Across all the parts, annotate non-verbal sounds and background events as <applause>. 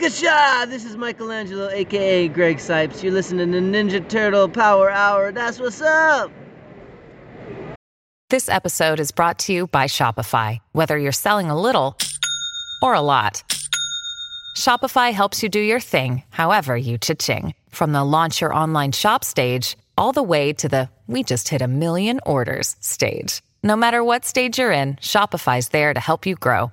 Yakasha! This is Michelangelo, aka Greg Cipes. You're listening to Ninja Turtle Power Hour. That's what's up! This episode is brought to you by Shopify. Whether you're selling a little or a lot, Shopify helps you do your thing, however you cha-ching. From the launch your online shop stage, all the way to the we just hit a million orders stage. No matter what stage you're in, Shopify's there to help you grow.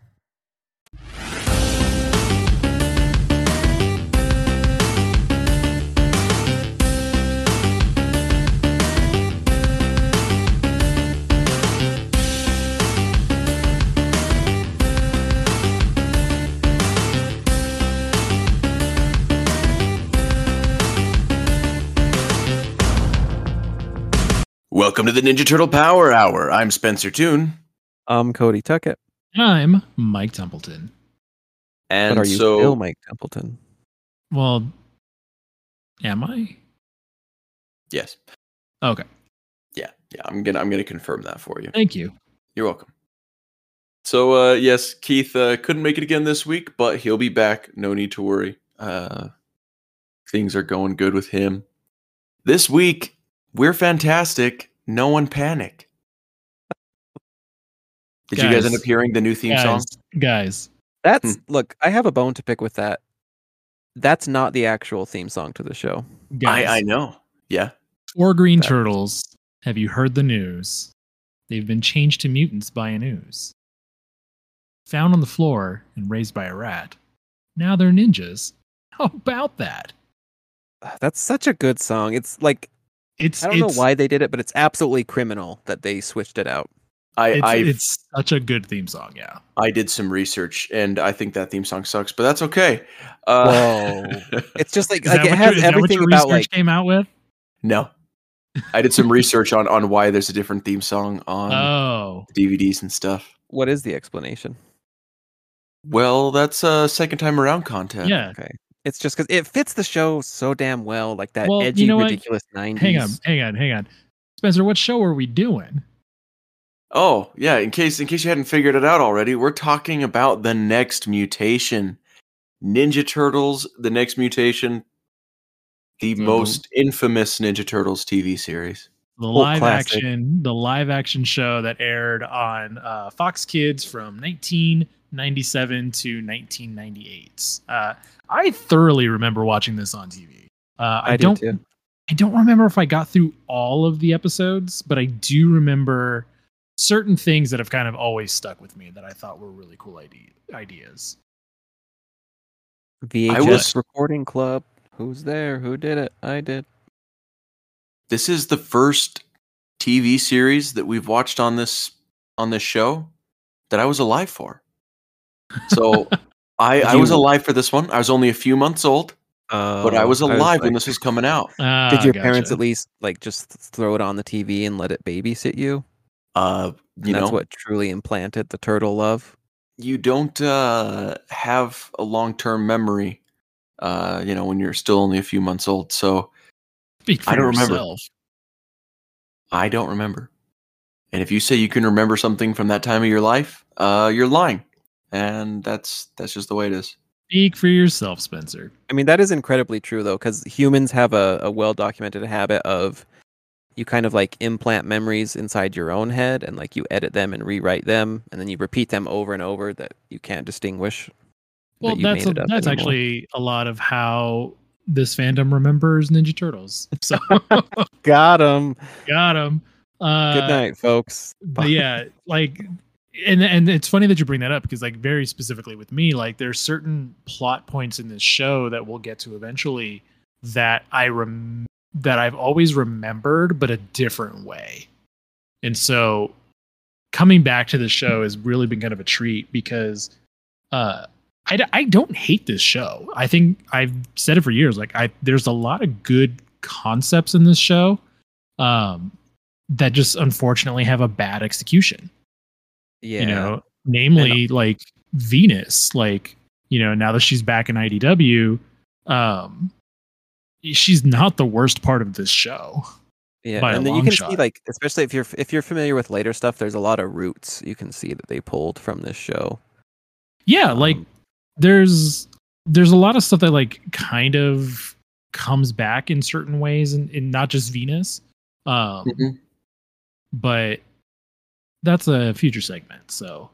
Welcome to the Ninja Turtle Power Hour. I'm Spencer Toon. I'm Cody Tuckett. I'm Mike Templeton. And but are you so, still Mike Templeton? Well, am I? yes, Okay. yeah, yeah. I'm gonna I'm gonna confirm that for you. Thank you. You're welcome. So, uh, yes, Keith uh, couldn't make it again this week, but he'll be back. No need to worry. Uh, things are going good with him. This week, we're fantastic. No one panic. Did you guys Guys. end up hearing the new theme guys, song? guys. That's Hmm. look. I have a bone to pick with that. That's not the actual theme song to the show. guys. I I know. Yeah. Four green That- turtles. Have you heard the news? They've been changed to mutants by an ooze. Found on the floor and raised by a rat. Now they're ninjas. How about that? That's such a good song. It's like It's I don't it's, know why they did it, but it's absolutely criminal that they switched it out. I It's, I it's such a good theme song. Yeah. I did some research, and I think that theme song sucks, but that's okay. Uh, Whoa. It's just like <laughs> Is like it has your, is that what everything your about like came out with? no, I did some research on on why there's a different theme song on Oh, DVDs and stuff. what is the explanation? Well, that's a second time around content. yeah. Okay. It's just because it fits the show so damn well, like that Well, you edgy, know what? ridiculous '90s. Hang on, hang on, hang on. Spencer, what show are we doing? Oh, yeah. In case in case you hadn't figured it out already, we're talking about the next mutation, Ninja Turtles. The next mutation, the Mhm. most infamous Ninja Turtles TV series. The Cult live classic. action, the live action show that aired on uh, Fox Kids from 1997 to 1998. Uh, I thoroughly remember watching this on TV. Uh, I, I, do don't, too. I don't remember if I got through all of the episodes, but I do remember certain things that have kind of always stuck with me that I thought were really cool idea, ideas. VHS was- recording club. Who's there? Who did it? I did. This is the first TV series that we've watched on this on this show that I was alive for. So <laughs> I, I was alive for this one. I was only a few months old, but I was alive when like, this was coming out. <laughs> Ah, Did your parents at least like just throw it on the TV and let it babysit you? Uh, And you that's know, what truly implanted the turtle love. you don't uh, have a long term memory. Uh, you know, when you're still only a few months old. So Speak for I don't remember. I don't remember. And if you say you can remember something from that time of your life, uh, you're lying. And that's that's just the way it is. Speak for yourself, Spencer. I mean, that is incredibly true though, because humans have a, a well documented habit of you kind of like implant memories inside your own head and like you edit them and rewrite them and then you repeat them over and over that you can't distinguish. Well, you that's a, that's anymore. actually a lot of how this fandom remembers Ninja Turtles. <laughs> So <laughs> got him. got him. Uh, Good night, folks. But yeah, like, and and it's funny that you bring that up because like very specifically with me, like there's certain plot points in this show that we'll get to eventually that I rem that I've always remembered, but a different way. And so coming back to the show has really been kind of a treat because uh I don't hate this show. I think I've said it for years. Like I there's a lot of good concepts in this show um that just unfortunately have a bad execution. Yeah. You know, namely like Venus, like, you know, now that she's back in IDW, um she's not the worst part of this show. Yeah, by a and then you can shot. see like, especially if you're if you're familiar with later stuff, there's a lot of roots you can see that they pulled from this show. Yeah, like Um, there's there's a lot of stuff that like kind of comes back in certain ways and, and not just Venus. Um Mhm. but that's a future segment. So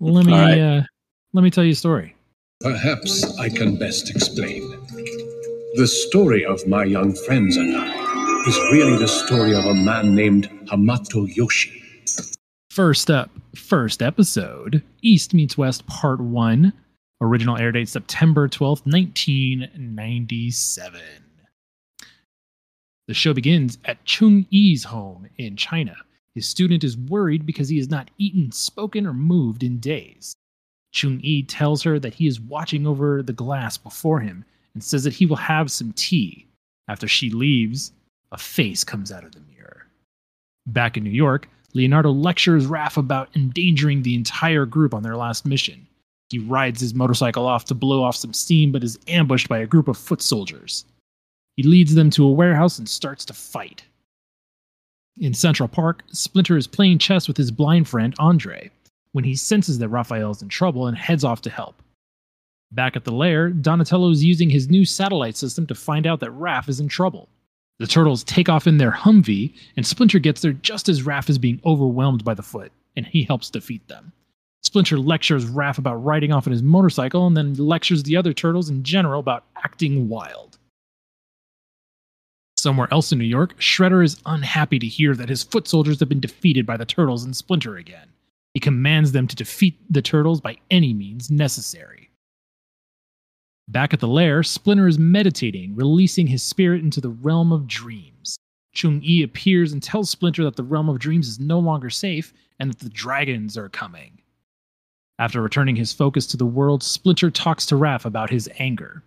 let me All right. uh let me tell you a story. Perhaps I can best explain. The story of my young friends and I is really the story of a man named Hamato Yoshi. First up, first episode, East Meets West Part 1. Original air date September 12th, 1997. The show begins at Chung Yi's home in China. His student is worried because he has not eaten, spoken, or moved in days. Chung Yi tells her that he is watching over the glass before him and says that he will have some tea. After she leaves, a face comes out of the mirror. Back in New York, Leonardo lectures Raph about endangering the entire group on their last mission. He rides his motorcycle off to blow off some steam, but is ambushed by a group of foot soldiers. He leads them to a warehouse and starts to fight. In Central Park, Splinter is playing chess with his blind friend Andre when he senses that Raphael is in trouble and heads off to help. Back at the lair, Donatello is using his new satellite system to find out that Raph is in trouble. The turtles take off in their Humvee, and Splinter gets there just as Raph is being overwhelmed by the foot, and he helps defeat them. Splinter lectures Raph about riding off on his motorcycle, and then lectures the other turtles in general about acting wild. Somewhere else in New York, Shredder is unhappy to hear that his foot soldiers have been defeated by the turtles and Splinter again. He commands them to defeat the turtles by any means necessary. Back at the lair, Splinter is meditating, releasing his spirit into the realm of dreams. Chung Yi appears and tells Splinter that the realm of dreams is no longer safe and that the dragons are coming. After returning his focus to the world, Splinter talks to Raph about his anger.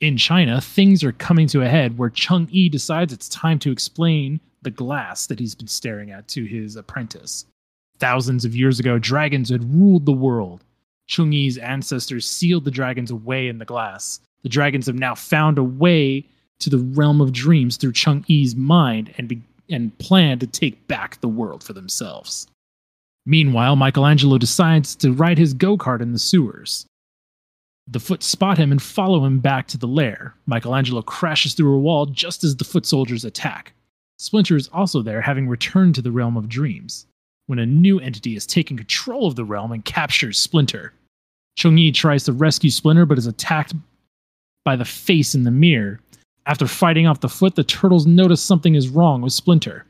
In China, things are coming to a head where Chung Yi decides it's time to explain the glass that he's been staring at to his apprentice. Thousands of years ago, dragons had ruled the world. Chung Yi's ancestors sealed the dragons away in the glass. The dragons have now found a way to the realm of dreams through Chung Yi's mind and, be- and plan to take back the world for themselves. Meanwhile, Michelangelo decides to ride his go kart in the sewers. The foot spot him and follow him back to the lair. Michelangelo crashes through a wall just as the foot soldiers attack. Splinter is also there, having returned to the realm of dreams, when a new entity has taken control of the realm and captures Splinter. Chung Yi tries to rescue Splinter but is attacked by the face in the mirror. After fighting off the foot, the turtles notice something is wrong with Splinter.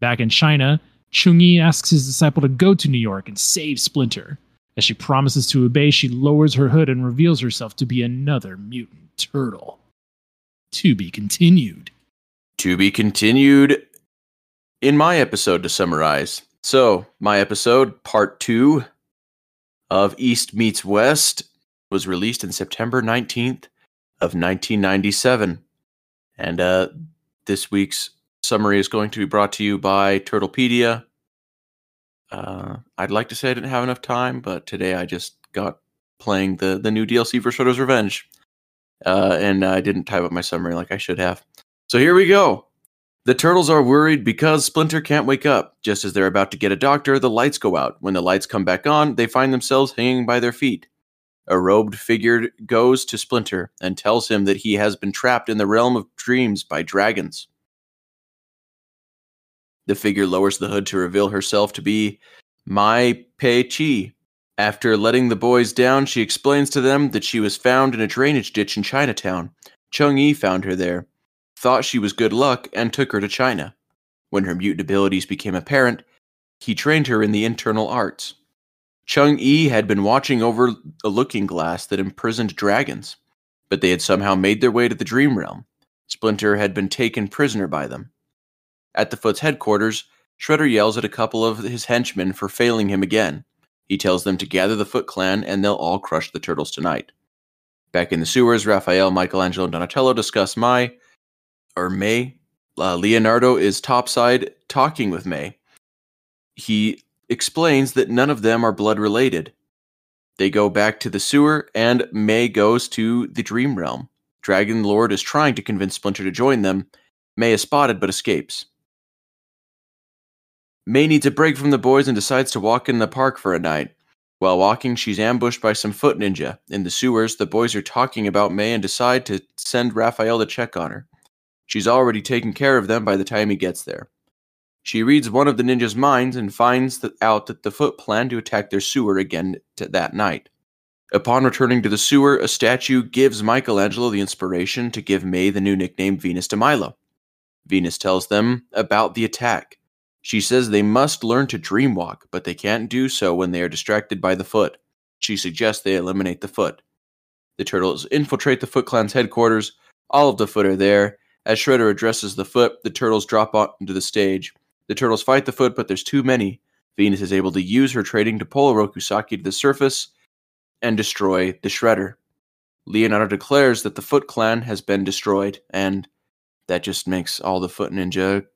Back in China, Chung Yi asks his disciple to go to New York and save Splinter. As she promises to obey, she lowers her hood and reveals herself to be another mutant turtle. To be continued. To be continued in my episode to summarize. So, my episode, part two of East Meets West, was released in September 19th of 1997. And uh, this week's summary is going to be brought to you by Turtlepedia. Uh, I'd like to say I didn't have enough time, but today I just got playing the, the new DLC for Shredder's Revenge. Uh, and I didn't type up my summary like I should have. So here we go. The turtles are worried because Splinter can't wake up. Just as they're about to get a doctor, the lights go out. When the lights come back on, they find themselves hanging by their feet. A robed figure goes to Splinter and tells him that he has been trapped in the realm of dreams by dragons. The figure lowers the hood to reveal herself to be Mai Pei Chi. After letting the boys down, she explains to them that she was found in a drainage ditch in Chinatown. Chung Yi found her there, thought she was good luck, and took her to China. When her mutant abilities became apparent, he trained her in the internal arts. Chung Yi had been watching over a looking glass that imprisoned dragons, but they had somehow made their way to the dream realm. Splinter had been taken prisoner by them. At the Foot's headquarters, Shredder yells at a couple of his henchmen for failing him again. He tells them to gather the Foot clan and they'll all crush the turtles tonight. Back in the sewers, Raphael, Michelangelo, and Donatello discuss Mai, or May. Uh, Leonardo is topside talking with May. He explains that none of them are blood related. They go back to the sewer, and May goes to the dream realm. Dragon Lord is trying to convince Splinter to join them. May is spotted but escapes. May needs a break from the boys and decides to walk in the park for a night. While walking, she's ambushed by some foot ninja. In the sewers, the boys are talking about May and decide to send Raphael to check on her. She's already taken care of them by the time he gets there. She reads one of the ninja's minds and finds out that the foot plan to attack their sewer again that night. Upon returning to the sewer, a statue gives Michelangelo the inspiration to give May the new nickname Venus de Milo. Venus tells them about the attack. She says they must learn to dreamwalk, but they can't do so when they are distracted by the foot. She suggests they eliminate the foot. The turtles infiltrate the Foot Clan's headquarters. All of the foot are there. As Shredder addresses the foot, the turtles drop onto the stage. The turtles fight the foot, but there's too many. Venus is able to use her trading to pull Oroku Saki to the surface and destroy the Shredder. Leonardo declares that the Foot Clan has been destroyed, and that just makes all the Foot Ninja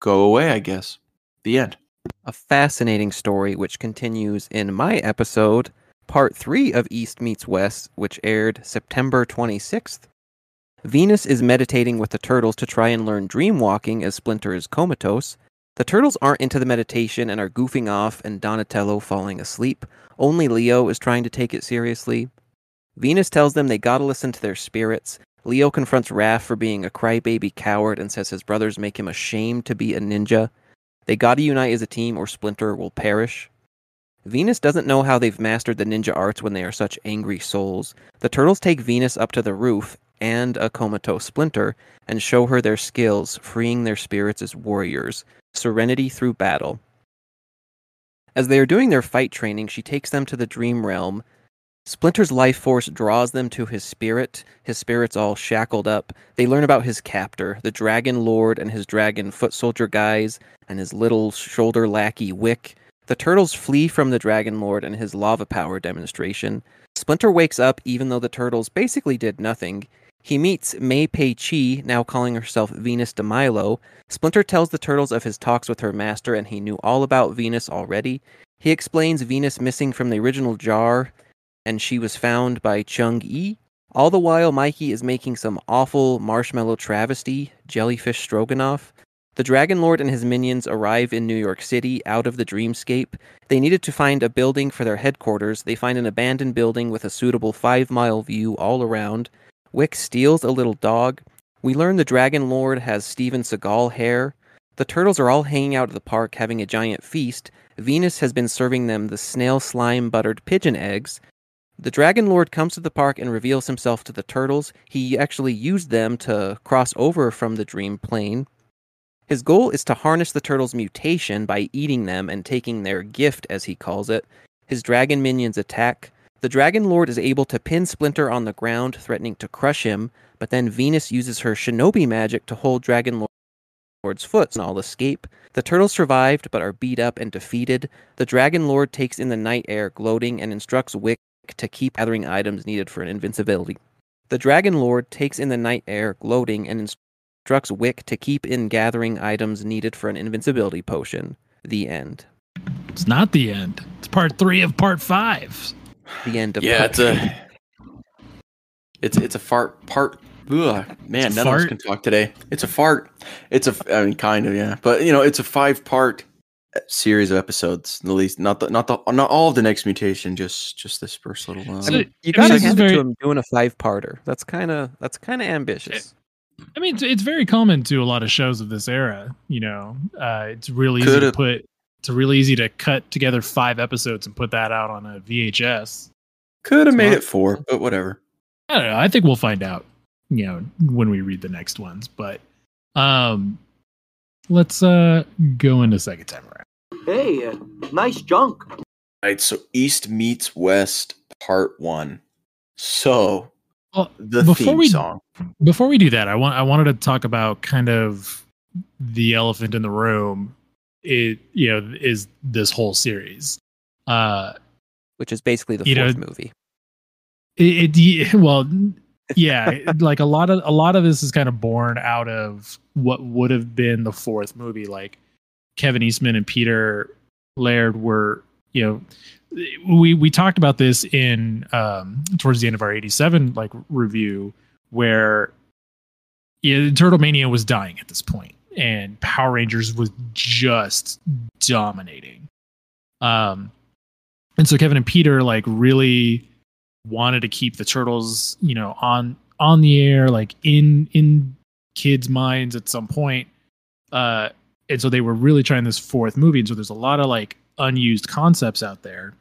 go away, I guess. The end. A fascinating story which continues in my episode, part three of East Meets West, which aired September 26th. Venus is meditating with the turtles to try and learn dream walking as Splinter is comatose. The turtles aren't into the meditation and are goofing off and Donatello falling asleep. Only Leo is trying to take it seriously. Venus tells them they gotta listen to their spirits. Leo confronts Raph for being a crybaby coward and says his brothers make him ashamed to be a ninja. They gotta unite as a team or Splinter will perish. Venus doesn't know how they've mastered the ninja arts when they are such angry souls. The turtles take Venus up to the roof and a comatose Splinter and show her their skills, freeing their spirits as warriors. Serenity through battle. As they are doing their fight training, she takes them to the dream realm. Splinter's life force draws them to his spirit. His spirit's all shackled up. They learn about his captor, the Dragon Lord, and his dragon foot soldier guys, and his little shoulder lackey Wick. The turtles flee from the Dragon Lord and his lava power demonstration. Splinter wakes up even though the turtles basically did nothing. He meets Mei Pei Chi, now calling herself Venus de Milo. Splinter tells the turtles of his talks with her master and he knew all about Venus already. He explains Venus missing from the original jar and she was found by Chung Yi. All the while, Mikey is making some awful marshmallow travesty, jellyfish stroganoff. The Dragon Lord and his minions arrive in New York City out of the dreamscape. They needed to find a building for their headquarters. They find an abandoned building with a suitable five mile view all around. Wick steals a little dog. We learn the Dragon Lord has Steven Seagal hair. The turtles are all hanging out at the park having a giant feast. Venus has been serving them the snail slime buttered pigeon eggs. The Dragon Lord comes to the park and reveals himself to the turtles. He actually used them to cross over from the dream plane. His goal is to harness the turtles' mutation by eating them and taking their gift, as he calls it. His dragon minions attack. The Dragon Lord is able to pin Splinter on the ground, threatening to crush him, but then Venus uses her shinobi magic to hold Dragon Lord's foot and all escape. The turtles survived but are beat up and defeated. The Dragon Lord takes in the night air, gloating, and instructs Wick to keep gathering items needed for an invincibility. The Dragon Lord takes in the night air, gloating, and instructs Wick to keep in gathering items needed for an invincibility potion. The end. It's not the end. It's part three of part five. The end of Yeah, part it's a it's it's a fart part. Ugh, man, It's a none of us can talk today. It's a fart. It's a I mean, kind of yeah, but you know, it's a five part series of episodes. At least not the not the not all of the next mutation. Just just this first little one. So- You I mean, gotta this is hand it very- to him doing a five-parter. That's kind of that's kind of ambitious. I mean, it's, it's very common to a lot of shows of this era. You know, uh, it's really easy Coulda- to put. It's really easy to cut together five episodes and put that out on a VHS. Could have made Smart. it four, but whatever. I don't know. I think we'll find out. You know, when we read the next ones. But um, let's uh go into second time around. Hey, uh, nice junk. All right, so East meets West, part one. So Well, the before theme we- song. before we do that, I want I wanted to talk about kind of the elephant in the room. It you know is this whole series. Uh, Which is basically the You know- fourth movie. it, it <laughs> well, yeah, like a lot of a lot of this is kind of born out of what would have been the fourth movie. Like Kevin Eastman and Peter Laird were you know we we talked about this in um towards the end of our 87 like review where yeah, Turtle Mania was dying at this point, and Power Rangers was just dominating. Um, and so Kevin and Peter like really wanted to keep the turtles, you know, on on the air, like in in kids' minds at some point. Uh, and so they were really trying this fourth movie, and so there's a lot of like unused concepts out there.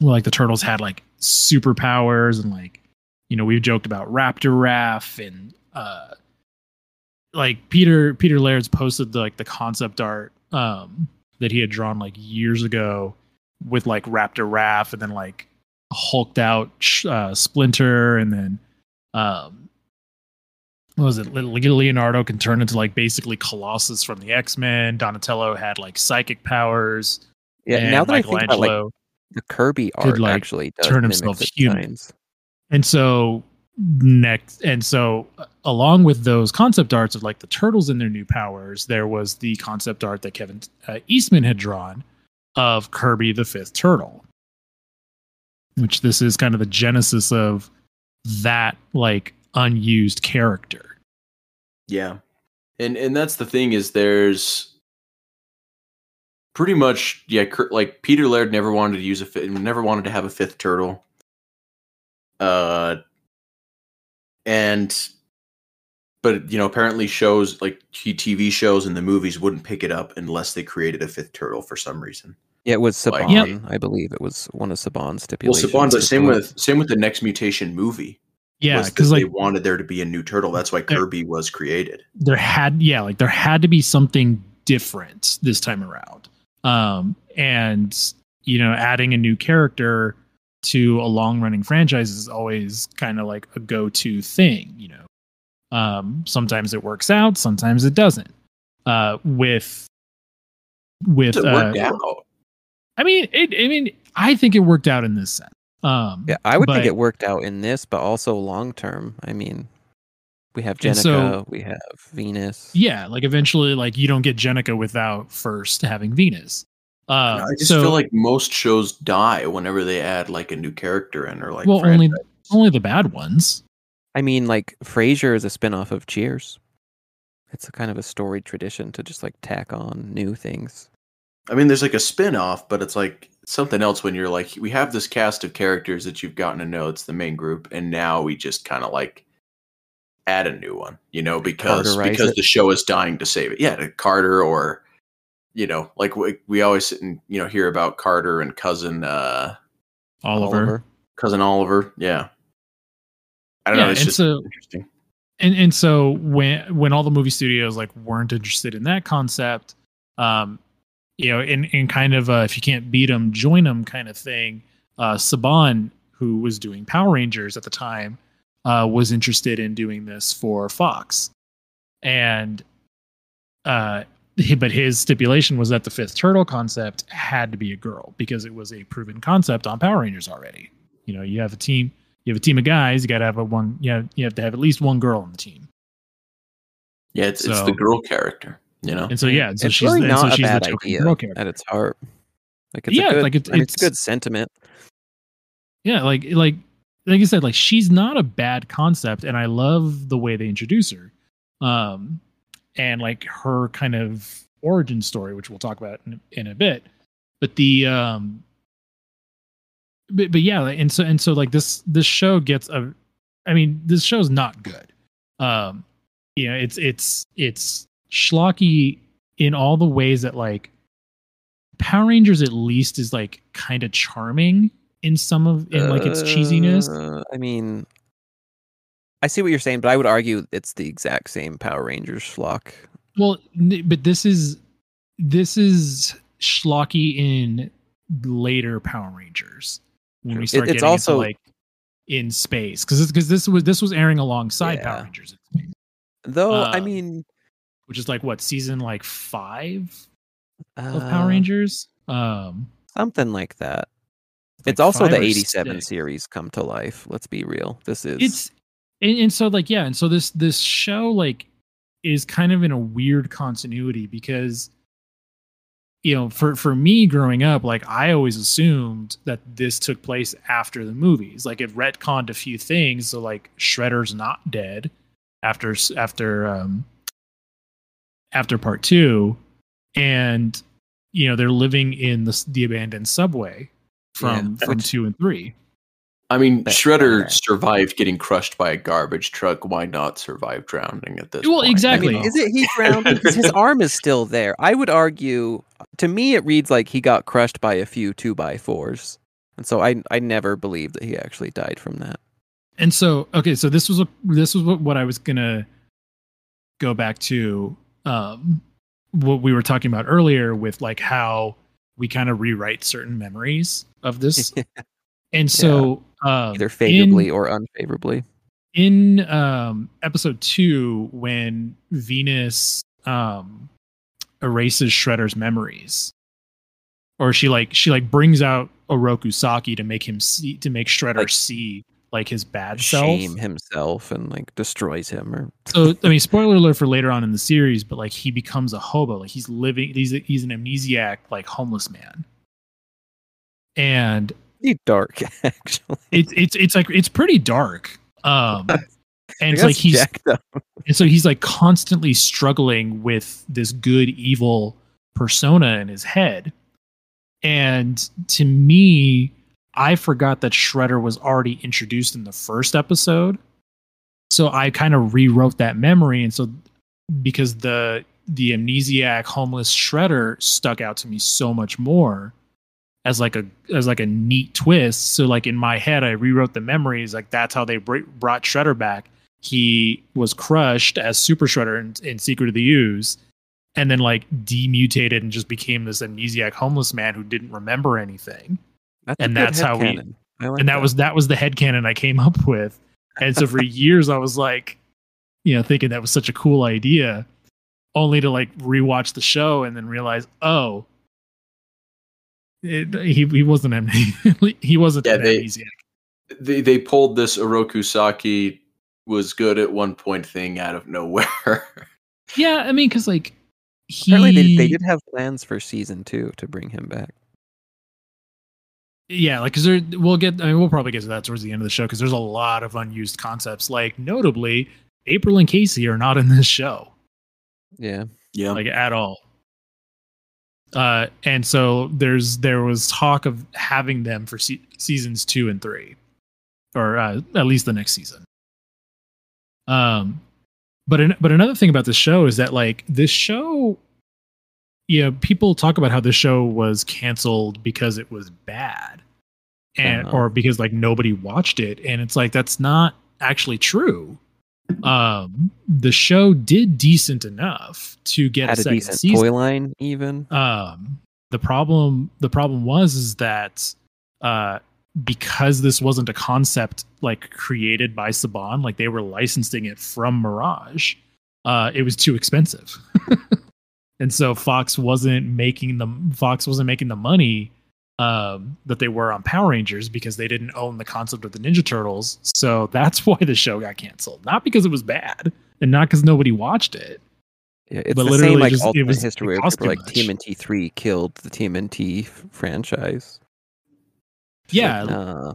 Well, like the turtles had like superpowers, and like you know we've joked about Raptor Raph and uh, like Peter Peter Laird's posted the, like the concept art um that he had drawn like years ago with like Raptor Raph and then like hulked out uh, Splinter and then um what was it? Leonardo can turn into like basically Colossus from the X-Men. Donatello had like psychic powers. Yeah, and now that I think about like the Kirby could, like, actually does turn himself human. and so next and so uh, along with those concept arts of like the turtles and their new powers there was the concept art that kevin uh, eastman had drawn of kirby the fifth turtle which this is kind of the genesis of that like unused character Yeah. And and that's the thing is there's pretty much yeah like Peter Laird never wanted to use a fi- never wanted to have a fifth turtle. Uh and but you know apparently shows like TV shows and the movies wouldn't pick it up unless they created a fifth turtle for some reason. Yeah, it was Like- Saban, Yep. I believe it was one of Saban's Well, stipulations. Saban, but to same with same with the next mutation movie. Yeah because they wanted there to be a new turtle. That's why There- Kirby was created. there had yeah like there had to be something different this time around um and you know adding a new character to a long running franchise is always kind of like a go-to thing you know um sometimes it works out sometimes it doesn't uh with with It uh, out. i mean it i mean i think it worked out in this sense um Yeah, I would think it worked out in this, but also long term. I mean, we have And Jennika, so- we have Venus. yeah like eventually like you don't get jennika without first having venus uh I just so feel like most shows die whenever they add like a new character in or like well only franchise. only the bad ones I mean, like Frasier is a spin-off of Cheers. It's a kind of a storied tradition to just like tack on new things. I mean, there's like a spin off, but it's like something else when you're like, we have this cast of characters that you've gotten to know. It's the main group, and now we just kind of like add a new one, you know, because Carterize because it. the show is dying to save it. Yeah, to Carter or you know, like we, we always sit and you know hear about Carter and cousin uh oliver, cousin Oliver. Yeah, I don't know. It's and just so- interesting. and and so when when all the movie studios like weren't interested in that concept um you know in in kind of uh if you can't beat them join them kind of thing uh saban who was doing power rangers at the time uh was interested in doing this for fox. And uh but his stipulation was that the fifth turtle concept had to be a girl because it was a proven concept on power rangers already. You know you have a team you have a team of guys you got to have a one you have, you have to have at least one girl on the team. Yeah, it's it's the girl character, you know. and so yeah and so it's she's really not so a she's bad the idea girl at its heart. Like it's Yeah, a good, like, it- I mean, it's, it's- good sentiment. yeah like like like I said like she's not a bad concept and I love the way they introduce her um and like her kind of origin story which we'll talk about in, in a bit but the um but, but yeah and so and so like this this show gets a I mean this show's not good um you know it's it's it's schlocky in all the ways that like Power Rangers at least is like kind of charming in some of in like its cheesiness. Uh, I mean, I see what you're saying, but I would argue it's the exact same Power Rangers schlock. Well, but this is this is schlocky in later Power Rangers when we It- start it's getting also- into like in space because because this was this was airing alongside Power Rangers in space, Though I Um, mean, which is like what season like five of uh, Power Rangers. Um, something like that. like It's also the 87 six. series come to life. Let's be real. This is it's and, and so like yeah and so this this show like is kind of in a weird continuity because you know for for me growing up like i always assumed that this took place after the movies like it retconned a few things so like shredder's not dead after after um after part two, and you know they're living in the the abandoned subway from Yeah, from two and three. I mean, But- Shredder okay. survived getting crushed by a garbage truck. Why not survive drowning at this Well, point? exactly. I mean, is it he drowned <laughs> because his arm is still there? I would argue. To me, it reads like he got crushed by a few two by fours, and so I I never believed that he actually died from that. And so, okay, so this was what this was what, what I was gonna go back to. Um, what we were talking about earlier with like how we kind of rewrite certain memories of this, <laughs> and so um, Either in- favorably or unfavorably. in um episode two when venus um erases shredder's memories or she like she like brings out oroku saki to make him see to make shredder Like- see like his bad self Shame himself and like destroys him or so <laughs> i mean spoiler alert for later on in the series but like he becomes a hobo like he's living he's he's an amnesiac like homeless man and pretty dark <laughs> actually. it's it's it's like it's pretty dark um <laughs> and it's like he's. And so he's like constantly struggling with this good evil persona in his head. And to me, I forgot that Shredder was already introduced in the first episode. So I kind of rewrote that memory. And so because the the amnesiac homeless Shredder stuck out to me so much more as like a as like a neat twist. So like in my head, I rewrote the memories. Like that's how they br- brought Shredder back he was crushed as Super Shredder in, in Secret of the Ooze, and then like demutated and just became this amnesiac homeless man who didn't remember anything. That's and that's how we- like and that was that was the head headcanon I came <laughs> up with. And so for <laughs> years I was like, you know, thinking that was such a cool idea, only to like rewatch the show and then realize, oh, it, he he wasn't am- <laughs> he wasn't Yeah, they- they they pulled this Oroku Saki was good at one point thing out of nowhere. Yeah, I mean, because like he apparently they, they did have plans for season two to bring him back. Yeah, like because there, we'll get. I mean, we'll probably get to that towards the end of the show because there's a lot of unused concepts. Like notably, April and Casey are not in this show, Yeah. yeah. like at all. Uh, and so there's there was talk of having them for se- seasons two and three, or uh, at least the next season. Um, but an, but another thing about this show is that like this show, you know, people talk about how the show was canceled because it was bad, and Uh-huh. or because like nobody watched it, and it's like that's not actually true. Um, the show did decent enough to get Had a a decent season toy line even. um the problem the problem was is that uh because this wasn't a concept like created by Saban like they were licensing it from Mirage uh it was too expensive <laughs> and so Fox wasn't making the Fox wasn't making the money um that they were on Power Rangers because they didn't own the concept of the Ninja Turtles so that's <laughs> why the show got canceled not because it was bad and not because nobody watched it Yeah, it's but the literally same like just- it alternate was- history where cost people too like much. TMNT three killed the TMNT franchise. It's Yeah. <laughs> like, nah.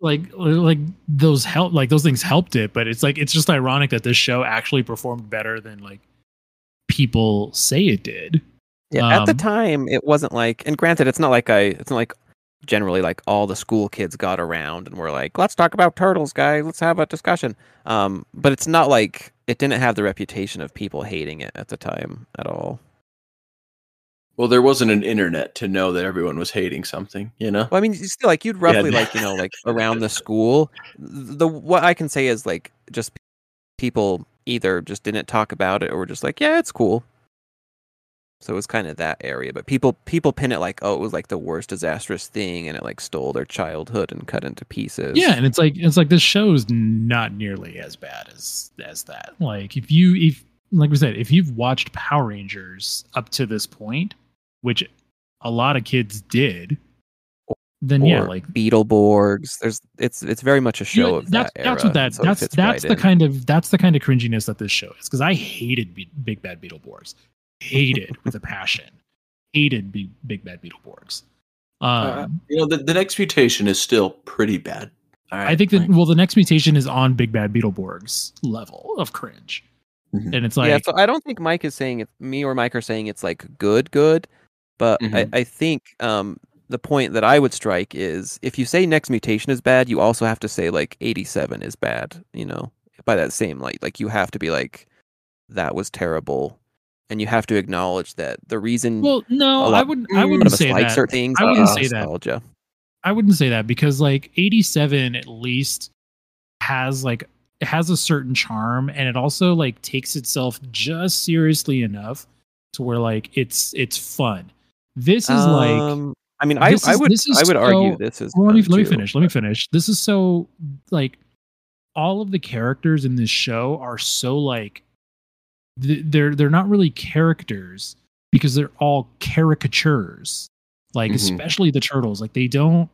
like like those help like those things helped it but it's like it's just ironic that this show actually performed better than like people say it did Yeah, at the Um, time it wasn't like and granted it's not like I it's not like generally like all the school kids got around and were like, let's talk about turtles, guys, let's have a discussion. Um, but it's not like it didn't have the reputation of people hating it at the time at all. Well, there wasn't an internet to know that everyone was hating something, you know? Well, I mean, you still like you'd roughly Yeah. like you know like around the school. The what I can say is like just people either just didn't talk about it or were just like, yeah, it's cool. So it was kind of that area, but people people pin it like, oh, it was like the worst disastrous thing, and it like stole their childhood and cut into pieces. yeah and it's like it's like this show's not nearly as bad as as that like if you if like we said if you've watched power rangers up to this point which a lot of kids did then yeah Or like Beetleborgs. There's it's it's very much a show Yeah, of that's that era. that's what that so that's that's right the in. kind of that's the kind of cringiness that this show is because I hated Be- Big Bad Beetleborgs, hated with a passion, hated Big Big Bad Beetleborgs. Um, Uh, you know, the, the next mutation is still pretty bad. All right, I think that fine. well, the next mutation is on Big Bad Beetleborg's level of cringe, Mhm. and it's like yeah, so I don't think Mike is saying it. Me or Mike are saying it's like good, good, but Mhm. I, I think um the point that I would strike is if you say next mutation is bad, you also have to say like 87 is bad. You know, by that same light, like you have to be like that was terrible, and you have to acknowledge that the reason well, no, lot- I wouldn't. I a lot wouldn't say like that. certain things. I wouldn't uh, say that. I wouldn't say that because like 87 at least has like it has a certain charm and it also like takes itself just seriously enough to where like it's it's fun. This is like Um, I mean, I, this I would is I would argue this is. well, let me let me finish. Let me finish. This is so like all of the characters in this show are so like they're they're not really characters because they're all caricatures. Like Mhm. especially the turtles, like they don't.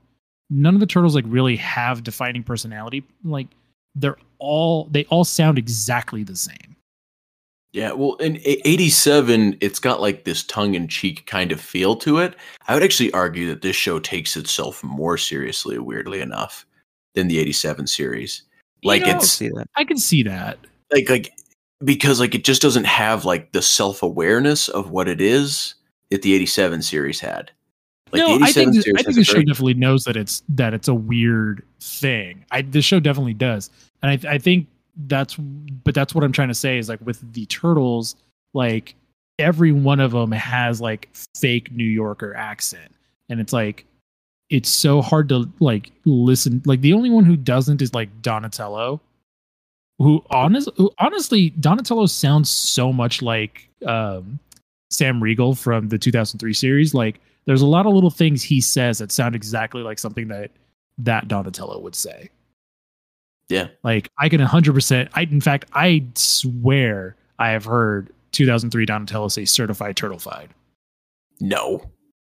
None of the turtles like really have defining personality. Like they're all they all sound exactly the same. Yeah, well, in 87, it's got like this tongue in cheek kind of feel to it. I would actually argue that this show takes itself more seriously, weirdly enough, than the 87 series. Like You know- I it's see that. I can see that. like like because like it just doesn't have like the self-awareness of what it is that the 87 series had. Like no, the I 87 think th- I think has the show definitely knows that it's that it's a weird thing. I the show definitely does, and I I think that's but that's what I'm trying to say is like with the turtles, like every one of them has like fake New Yorker accent, and it's like it's so hard to like listen. Like the only one who doesn't is like Donatello, who honest who, honestly Donatello sounds so much like um Sam Riegel from the 2003 series. Like there's a lot of little things he says that sound exactly like something that that Donatello would say. Yeah. Like I can 100%. I in fact I swear I have heard 2003 Donatello say certified turtlefied. No.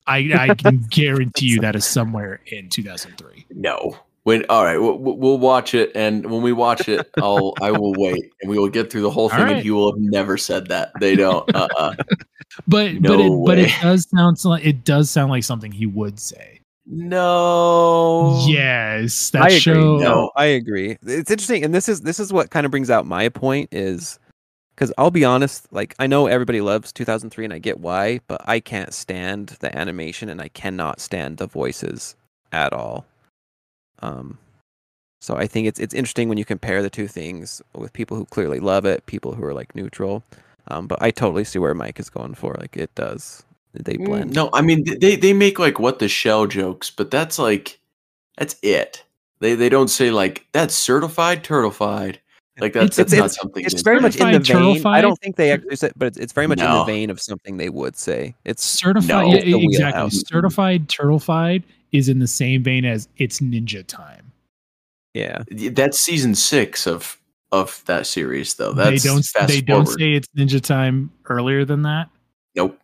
I I can <laughs> guarantee you that is somewhere in 2003. No. When all right, we'll, we'll watch it, and when we watch it, I'll I will <laughs> wait, and we will get through the whole thing, All and right. he will have never said that. They don't. <laughs> Uh. uh But No but it but it does sound so- it does sound like something he would say. No. Yes, that I agree. show. No. I agree. It's interesting, and this is this is what kind of brings out my point is because I'll be honest, like I know everybody loves 2003, and I get why, but I can't stand the animation, and I cannot stand the voices at all. Um, so I think it's it's interesting when you compare the two things with people who clearly love it, people who are like neutral. Um, but I totally see where Mike is going for. Like it does, they blend. No, I mean they they make like what the shell jokes, but that's like that's it. They they don't say like that's certified turtlefied. Like that's, It's- that's it's- not it's- something. It's very much in the Certified vein. I don't think they actually said, but it's, it's very much in the vein of something they would say. It's certified No, it's exactly wheelhouse. certified turtlefied is in the same vein as it's ninja time yeah. that's season six of of that series though. That's they don't fast they don't forward. say it's ninja time earlier than that nope.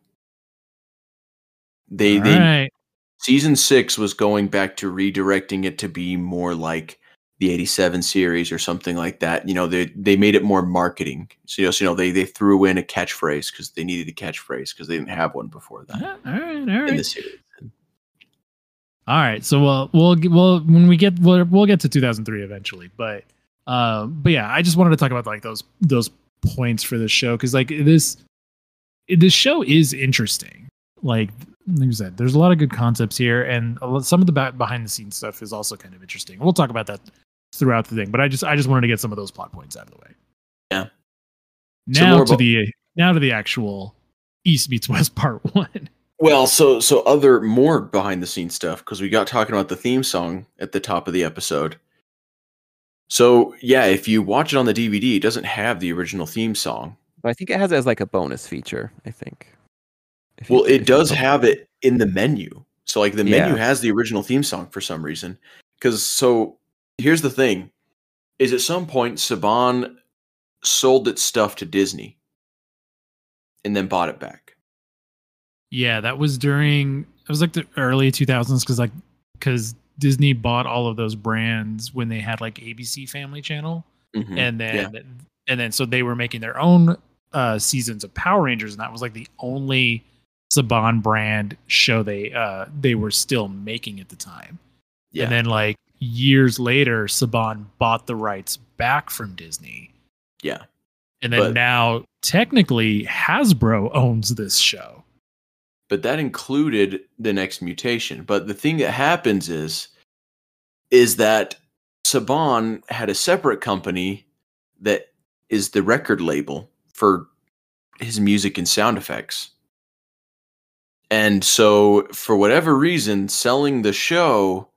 They All they right. season six was going back to redirecting it to be more like the 87 series or something like that. You know they they made it more marketing. So you know, so, you know they they threw in a catchphrase because they needed a catchphrase because they didn't have one before that Yeah, all right all in the series. All right so we'll we'll get- we'll when we get we'll, we'll get to 2003 eventually but um but yeah i just wanted to talk about like those those points for this show because like this this show is interesting. Like like I said, there's a lot of good concepts here, and some of the back, behind the scenes stuff is also kind of interesting. We'll talk about that throughout the thing, but I just I just wanted to get some of those plot points out of the way. Yeah. Now more to about- the now to the actual East meets West <laughs> part one. Well, so so other more behind the scenes stuff because we got talking about the theme song at the top of the episode. So yeah, if you watch it on the DVD, it doesn't have the original theme song. But I think it has it as like a bonus feature. I think. You- Well, if it does have it in the menu. So like the Yeah. menu has the original theme song for some reason. Because so here's the thing: is at some point Saban sold its stuff to Disney and then bought it back. Yeah, that was during it was like the early 2000s because like because Disney bought all of those brands when they had like ABC Family Channel, Mhm. and then and then so they were making their own uh seasons of Power Rangers, and that was like the only Saban brand show they uh they were still making at the time. yeah, And then like years later, Saban bought the rights back from Disney. Yeah. And then But- now, technically, Hasbro owns this show. but that included the next mutation. But the thing that happens is, is that Saban had a separate company that is the record label for his music and sound effects. And so, for whatever reason, selling the show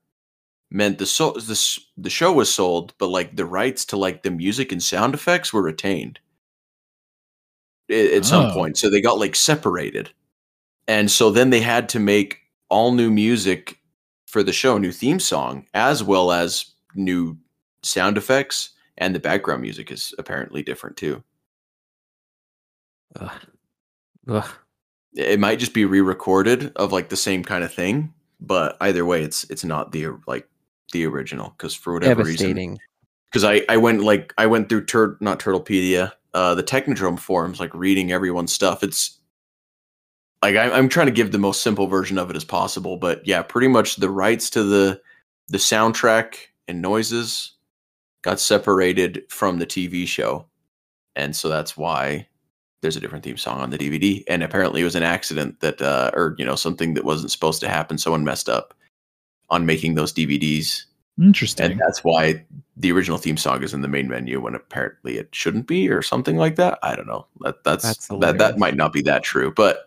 meant the so the the show was sold, but like the rights to like the music and sound effects were retained at, at some Oh. point. So they got like separated, and so then they had to make all new music for the show, new theme song, as well as new sound effects, and the background music is apparently different too. Ugh. Ugh. It might just be re-recorded of like the same kind of thing but either way it's it's not the like the original because for whatever reason because I I went like I went through tur- not Turtlepedia, uh, the Technodrome forums, like reading everyone's stuff. It's like I'm I'm trying to give the most simple version of it as possible, but yeah, pretty much the rights to the the soundtrack and noises got separated from the TV show, and so that's why there's a different theme song on the DVD. And apparently, it was an accident that, uh, or you know, something that wasn't supposed to happen. Someone messed up on making those DVDs Interesting. and that's why the original theme song is in the main menu when apparently it shouldn't be or something like that i don't know that that's, That's that that might not be that true but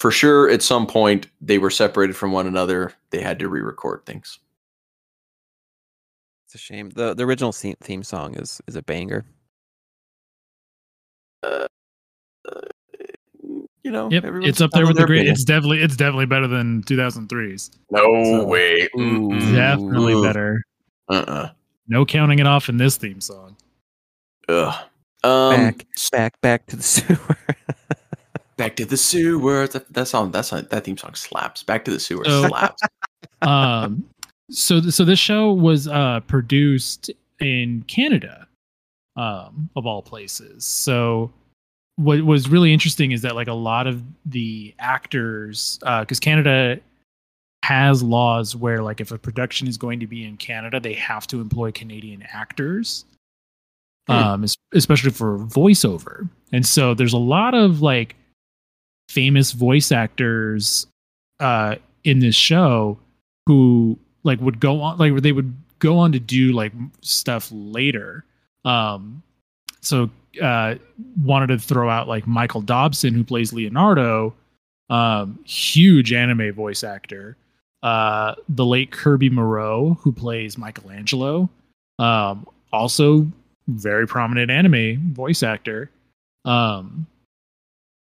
for sure at some point they were separated from one another they had to re-record things It's a shame. the The original theme theme song is is a banger. You know Yep, it's up there with the great. opinion. It's definitely it's definitely better than 2003's. no So- way Mm-mm. Definitely Ugh. better. uh-uh No counting it off in this theme song. Ugh. Um, back, back, back to the sewer. <laughs> back to the sewer. That, that song, that song, that theme song slaps. Back to the sewer So- slaps. um so so this show was uh produced in canada um of all places. So what was really interesting is that like a lot of the actors uh because canada has laws where like if a production is going to be in canada they have to employ canadian actors Hmm. um es- especially for voiceover. And so there's a lot of like famous voice actors uh in this show who like would go on like they would go on to do like stuff later um so uh wanted to throw out like michael dobson who plays leonardo um huge anime voice actor. Uh the late kirby morrow who plays michelangelo um also very prominent anime voice actor. Um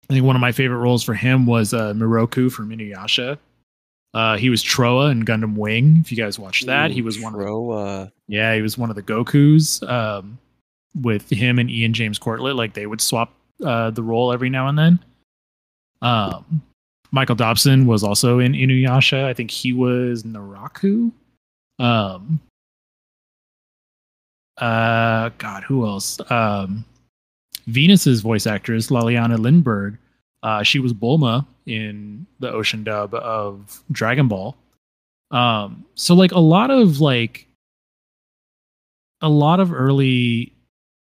i think one of my favorite roles for him was uh miroku from inuyasha uh, he was Trowa in Gundam Wing. If you guys watched that, he was one of the, yeah, he was one of the Goku's. Um, with him and Ian James Corlett, like they would swap uh, the role every now and then. Um, Michael Dobson was also in Inuyasha. I think he was Naraku. Um, uh, God, who else? Um, Venus's voice actress Lalainia Lindbjerg. Uh, she was Bulma in the ocean dub of Dragon Ball. Um, so like a lot of like a lot of early,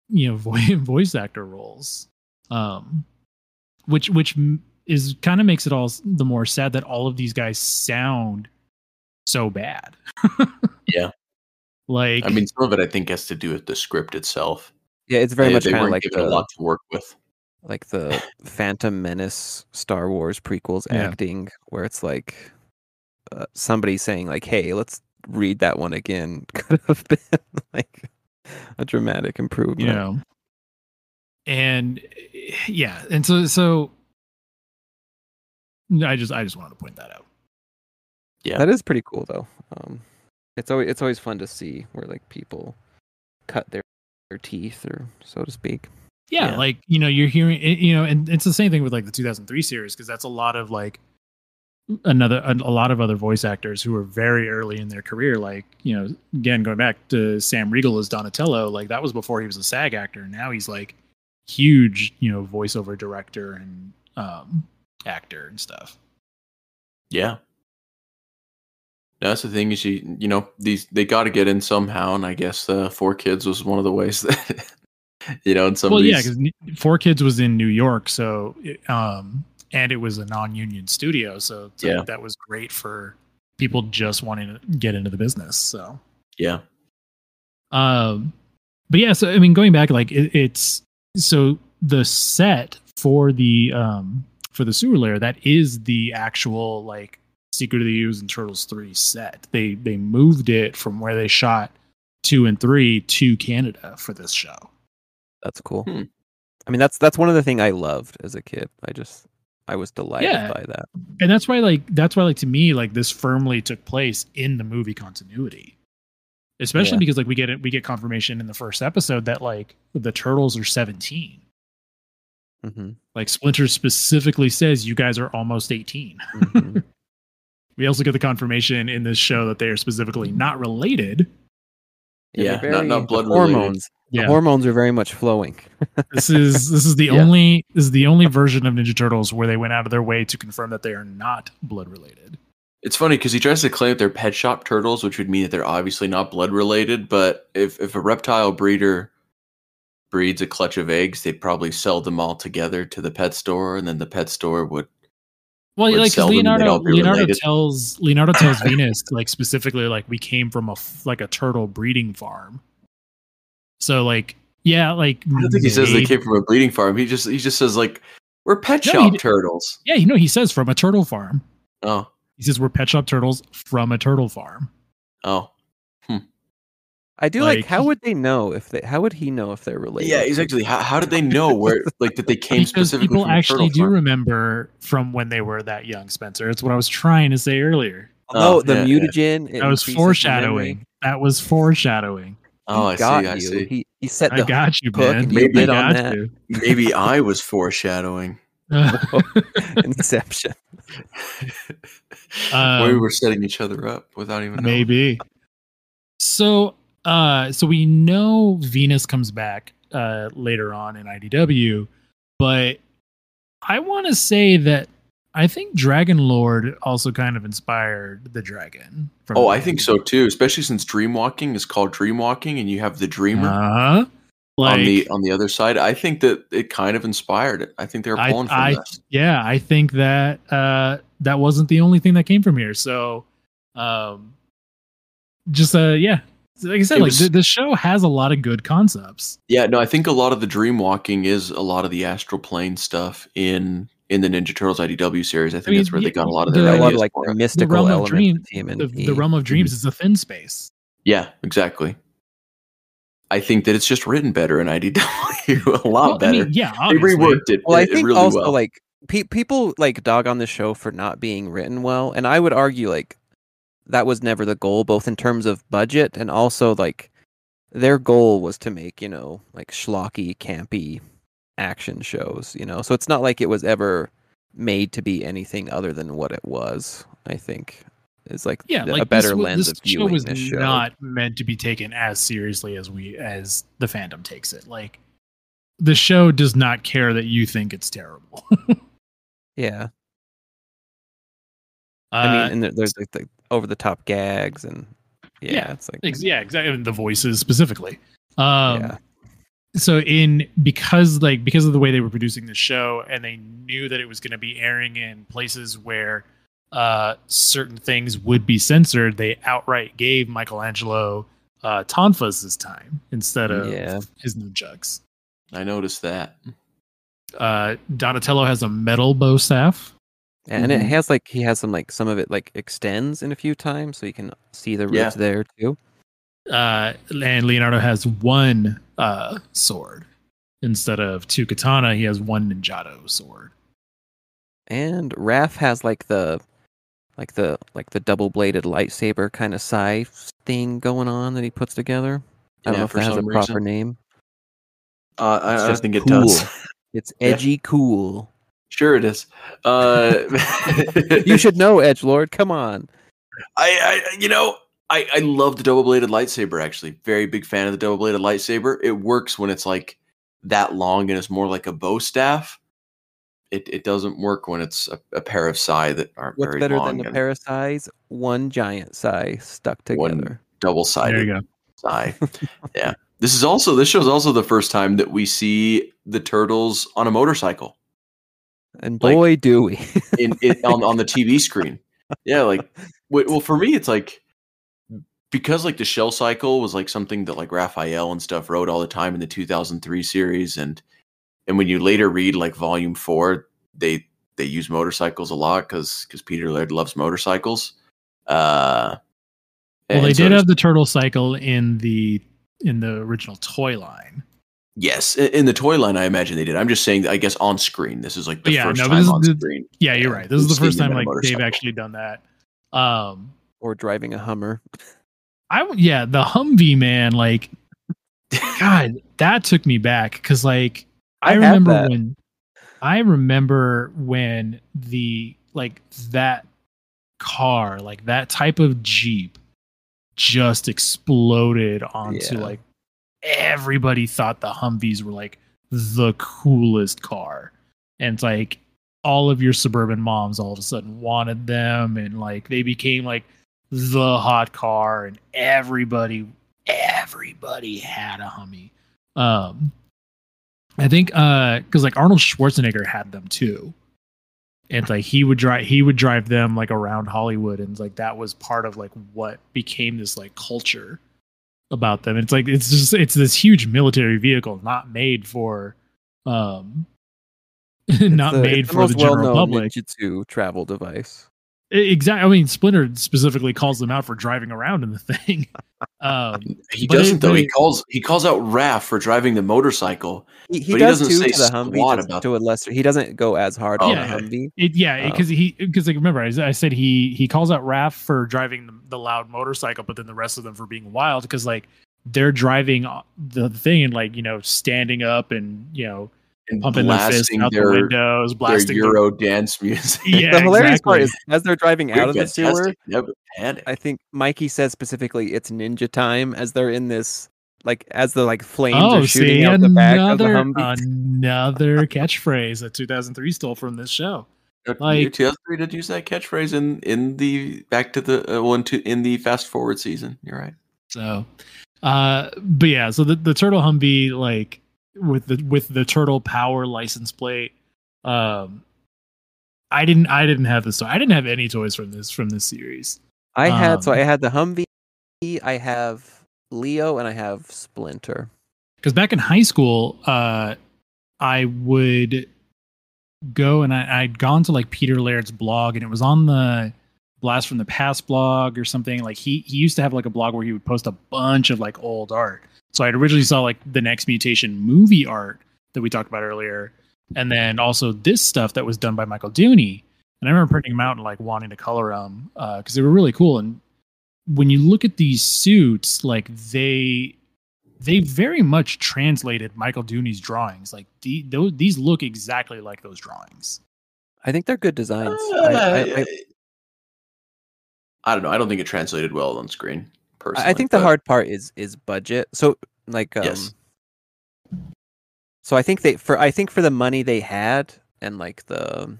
you know, <laughs> voice voice actor roles. Um, which which is kind of makes it all the more sad that all of these guys sound so bad. <laughs> Yeah. Like I mean, some of it I think has to do with the script itself. yeah, it's very They- much they kind of like given a lot to work with. Like the Phantom Menace Star Wars prequels Yeah. acting, where it's like uh, somebody saying like, "Hey, let's read that one again." <laughs> Could have been like a dramatic improvement. you know and eh, yeah and so so i just i just wanted to point that out Yeah. That is pretty cool though. Um, it's always it's always fun to see where like people cut their their teeth, or so to speak. Yeah, Yeah. like you know you're hearing you know and it's the same thing with like the 2003 series because that's a lot of like another a, a lot of other voice actors who were very early in their career like you know again going back to sam riegel as donatello like that was before he was a sag actor now he's like huge you know voiceover director and um actor and stuff Yeah. that's the thing is you you know these they got to get in somehow, and I guess uh, four kids was one of the ways <laughs> that you know in some well, yeah, because Four Kids was in New York, so um, and it was a non-union studio, so like Yeah. that was great for people just wanting to get into the business. So, yeah, um, but yeah, so I mean, going back, like it, it's so the set for the um for the sewer layer that is the actual like Secret of the Ooze and Turtles three set. They they moved it from where they shot two and three to Canada for this show. That's cool. Hmm. I mean, that's that's one of the thing I loved as a kid. I just I was delighted Yeah. by that. and that's why like that's why like to me like this firmly took place in the movie continuity especially Yeah. because like we get it we get confirmation in the first episode that like the turtles are 17 hmm like splinter specifically says you guys are almost 18 hmm <laughs> we also get the confirmation in this show that they are specifically not related Yeah, they're not- not the blood related. hormones. Yeah The hormones are very much flowing. <laughs> this is this is the Yeah. only this is the only version of ninja turtles where they went out of their way to confirm that they are not blood related it's funny because he tries to claim that they're pet shop turtles, which would mean that they're obviously not blood related. But if if a reptile breeder breeds a clutch of eggs, they'd probably sell them all together to the pet store, and then the pet store would Well, would like 'cause sell them and they'd Leonardo, Leonardo related. tells Leonardo tells <laughs> Venus like specifically like we came from a like a turtle breeding farm. So like yeah, like I don't think he says they came from a breeding farm. He just he just says like we're pet No, shop turtles. Yeah, you know he says from a turtle farm. Oh He says we're pet shop turtles from a turtle farm. oh hmm. I do like, Like, how would they know if they how would he know if they're related? yeah, exactly. How, how did they know where <laughs> like that they came because specifically people from a actually do farm? remember from when they were that young, Spencer. It's what I was trying to say earlier. No, Oh, the oh, yeah, yeah. mutagen. it That was foreshadowing. That was foreshadowing. Oh, He I got see. I you. see. He he set I the got you, hook man. and you I on got that. you. <laughs> Maybe I was foreshadowing. <laughs> <laughs> inception. Um, we were setting each other up without even knowing. maybe so uh so we know venus comes back uh later on in idw but i want to say that i think dragon lord also kind of inspired the dragon Oh, I think so too. Especially since dreamwalking is called dreamwalking, and you have the dreamer uh like on the on the other side. I think that it kind of inspired it. I think they were I- pulling from I- this. yeah i think that uh that wasn't the only thing that came from here so um just uh yeah like i said It like was- the, the show has a lot of good concepts Yeah, no, I think a lot of the dreamwalking is a lot of the astral plane stuff in in the Ninja Turtles IDW series. I think mean, that's where yeah, they got a lot of the- their a lot ideas of like for the mystical the realm of elements dream, of the, the realm of dreams is a thin space. Yeah, exactly. I think that it's just written better in IDW, <laughs> a lot Well, I better. mean, yeah, they reworked it. Well, I it- it think really also well. like pe- people like dog on the show for not being written well, and I would argue like that was never the goal, both in terms of budget and also like their goal was to make you know like schlocky, campy action shows. You know, so it's not like it was ever made to be anything other than what it was. I think is like Yeah, the- like a better lens this of viewing show was this show. not meant to be taken as seriously as we as the fandom takes it. Like the show does not care that you think it's terrible. <laughs> yeah, Uh, I mean, and there's like the over the top gags and yeah, Yeah, it's like yeah, exactly. The voices specifically. Um, yeah. So in because like because of the way they were producing the show and they knew that it was going to be airing in places where uh certain things would be censored they outright gave michelangelo uh tonfas this time instead of Yeah. his nunchucks I noticed that. uh donatello has a metal bow staff And it Mhm. has like he has some like some of it like extends in a few times, so you can see the Yeah. roots there too. Uh and leonardo has one uh sword instead of two katana he has one ninjato sword And Raph has like the like the like the double bladed lightsaber kind of scythe thing going on that he puts together. I don't Yeah, know if for that has a some proper reason. name. Uh, I, It's I just think it cool. does. <laughs> It's Yeah. edgy cool. Sure, it is. Uh, <laughs> You should know, <laughs> Edge Lord. Come on. I, I, you know, I, I love the double bladed lightsaber. Actually, very big fan of the double bladed lightsaber. It works when it's like that long and it's more like a bow staff. It it doesn't work when it's a, a pair of sai that aren't What's very better long. than the pair of size? one giant sai stuck One- together. Double There sided you go. sai. <laughs> yeah. This is also this show's also the first time that we see the turtles on a motorcycle And Like- boy, do we! in, in on on the TV screen. Yeah, like <laughs> well for me it's like because like the shell cycle was like something that like Raphael and stuff rode all the time in the 2003 series and and when you later read like volume 4 they they use motorcycles a lot cuz cuz Peter Laird loves motorcycles. Uh Well, they so did have the turtle cycle in the in the original toy line. Yes, in the toy line, I imagine they did. I'm just saying, I guess on screen, this is like the Yeah, first no, time on the- screen. Yeah, you're right. This is the first time like they've actually done that. Um, or driving a Hummer. <laughs> I yeah, the Humvee man, like, God, that took me back because like I, I remember when I remember when the like that car, like that type of Jeep, just exploded onto Yeah. like everybody thought the Humvees were like the coolest car, and it's like all of your suburban moms all of a sudden wanted them, and like they became like the hot car and everybody everybody had a Humvee. Um I think uh cuz like Arnold Schwarzenegger had them too. And like he would drive he would drive them like around Hollywood and like that was part of like what became this like culture about them. It's like it's just it's this huge military vehicle not made for um <laughs> not the- made for the general well-known public. Ninjutsu travel device. Exactly. I mean, Splinter specifically calls them out for driving around in the thing. <laughs> Um, He doesn't though. He it- calls he calls out Raph for driving the motorcycle. He, he But he does doesn't say to the Humvee, squat just about to a lesser. He doesn't go as hard on Yeah. the Humvee. it, yeah, Oh. because he because like remember I said he he calls out Raph for driving the, the loud motorcycle, but then the rest of them for being wild because like they're driving uh, the thing and like you know standing up and you know And pumping their fists blasting out the their, windows, their blasting the- Euro dance <laughs> music. Yeah, the hilarious exactly. part is as they're driving out of the sewer, Fantastic. Never. I think Mikey says specifically it's ninja time as they're in this like as the like flames Oh, are shooting see, out the back of the another Humvee. another <laughs> catchphrase that 2003 stole from this show. Like, like- 2003 did use that catchphrase in in the back to the uh, one to in the fast forward season. You're right. So, uh, but yeah, so the, the turtle Humvee, like with the with the turtle power license plate, um, I didn't I didn't have this. I didn't have any toys from this from this series. I had so um, I had the Humvee, I have Leo, and I have Splinter. because back in high school, uh, I would go and I, I'd gone to like Peter Laird's blog, and it was on the Blast from the Past blog or something. Like he he used to have like a blog where he would post a bunch of like old art. So I'd originally saw like the Next Mutation movie art that we talked about earlier, and then also this stuff that was done by Michael Dooney. And I remember printing them out and like wanting to color them because they were really cool. And when you look at these suits, like they they very much translated Michael Dooney's drawings. Like the, those, these look exactly like those drawings. I think they're good designs. Uh, I, I, I, I don't know. I don't think it translated well on screen. Personally, I think the but- hard part is is budget. So like um, Yes. So I think they for I think for the money they had and like the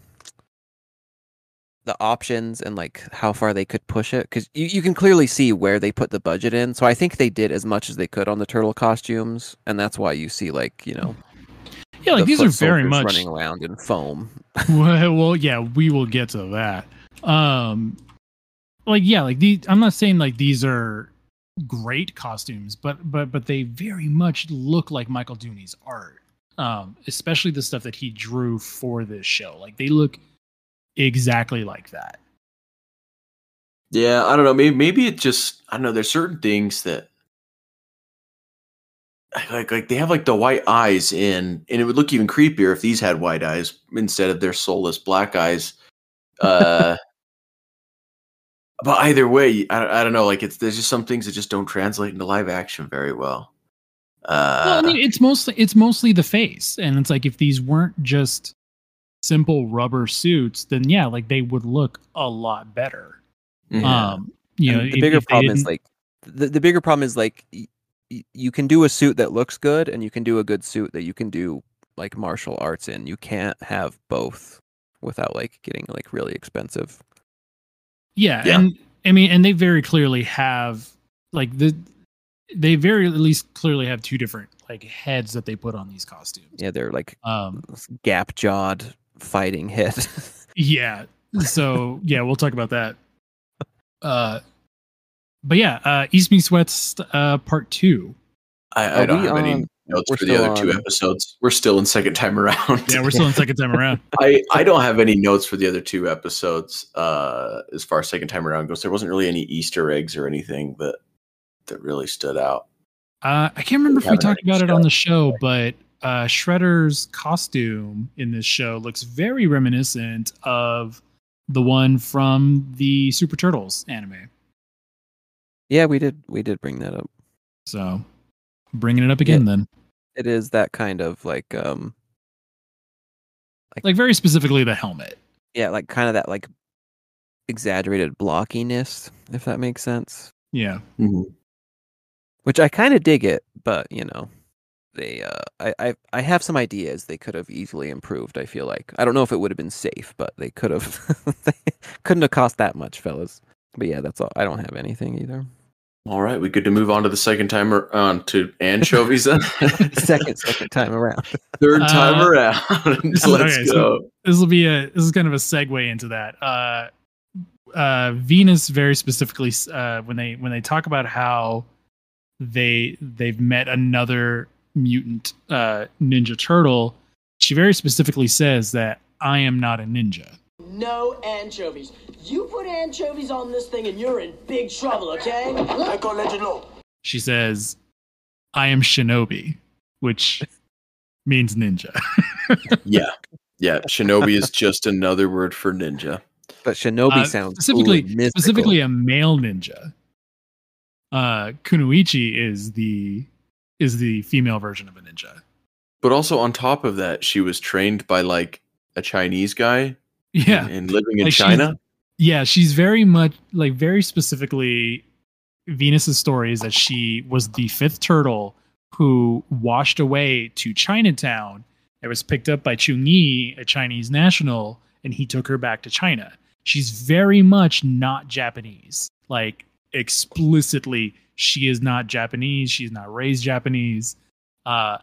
the options and like how far they could push it because you, you can clearly see where they put the budget in. So I think they did as much as they could on the turtle costumes, and that's why you see like you know Yeah, like the these are very much. running around in foam. <laughs> well, well, yeah, we will get to that. Um, like yeah, like these. I'm not saying like these are great costumes, but but but they very much look like Michael Dooney's art. Um, especially the stuff that he drew for this show. Like they look exactly like that. Yeah, I don't know. Maybe maybe it just I don't know. There's certain things that like like they have like the white eyes in, and it would look even creepier if these had white eyes instead of their soulless black eyes. <laughs> Uh, but either way, I, don't- I don't know. Like it's there's just some things that just don't translate into live action very well. Uh, well, I mean, it's mostly it's mostly the face, and it's like if these weren't just simple rubber suits, then yeah, like they would look a lot better. mhm. Um, you And know, the if- bigger if problem is like the, the bigger problem is like y- y- you can do a suit that looks good and you can do a good suit that you can do like martial arts in. You can't have both without like getting like really expensive. Yeah, Yeah. and I mean, and they very clearly have like the they very at least clearly have two different like heads that they put on these costumes. Yeah, they're like Um, gap jawed fighting head. <laughs> yeah. So yeah, we'll talk about that. Uh, but yeah, uh, East Meets West uh, part two. I, I don't we have any on- notes we're for the still other two episodes. We're still in second time around. Yeah, we're still in second time around. <laughs> I, I don't have any notes for the other two episodes uh, as far as second time around goes. There wasn't really any Easter eggs or anything that that really stood out. Uh, I can't remember if we talked about the it on the show, but uh, Shredder's costume in this show looks very reminiscent of the one from the Super Turtles anime. yeah, we did we did bring that up. So, bringing it up again, then, It is that kind of like um like very specifically the helmet. yeah, like kind of that like exaggerated blockiness, if that makes sense. Yeah, Which I kind of dig it, but you know, they uh I, I I have some ideas they could have easily improved, I feel like. I don't know if it would have been safe, but they could have <laughs> they couldn't have cost that much, fellas. But yeah, that's all. I don't have anything either. All right, we good to move on to the second time or on to anchovies then. <laughs> second second time around. <laughs> Third time Uh, around. <laughs> Let's okay, so- go. this will be a this is kind of a segue into that. Uh, uh, Venus very specifically uh, when they when they talk about how they they've met another mutant uh, ninja turtle, she very specifically says that I am not a ninja. No anchovies. You put anchovies on this thing and you're in big trouble, okay? I call it a law. She says, "I am shinobi," which means ninja. <laughs> Yeah. Yeah. Shinobi is just another word for ninja. But Shinobi Uh, sounds specifically cool specifically a male ninja. Uh, Kunoichi is the is the female version of a ninja. But also on top of that, she was trained by like a Chinese guy Yeah, and, and living in Like, she's- China. yeah, she's very much like very specifically. Venus's story is that she was the fifth turtle who washed away to Chinatown. It was picked up by Chung I, a Chinese national, and he took her back to China. She's very much not Japanese. Like explicitly, she is not Japanese. She's not raised Japanese. Uh,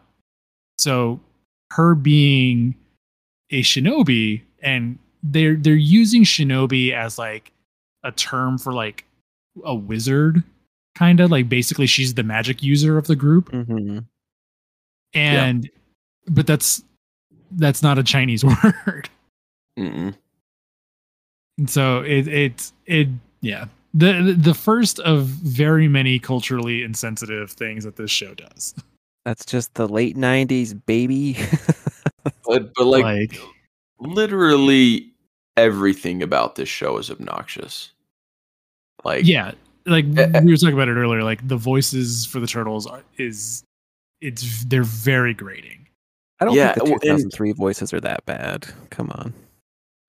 so her being a shinobi, and they're they're using shinobi as like a term for like a wizard, kind of like basically she's the magic user of the group Mhm. and but that's that's not a chinese <laughs> word Mm-mm. and so it it it yeah the the first of very many culturally insensitive things that this show does That's just the late '90s, baby. <laughs> But but like, like literally everything about this show is obnoxious. Like yeah like we were talking about it earlier like the voices for the turtles are, is it's they're very grating I don't Yeah, think the well, and- 2003 voices are that bad. Come on.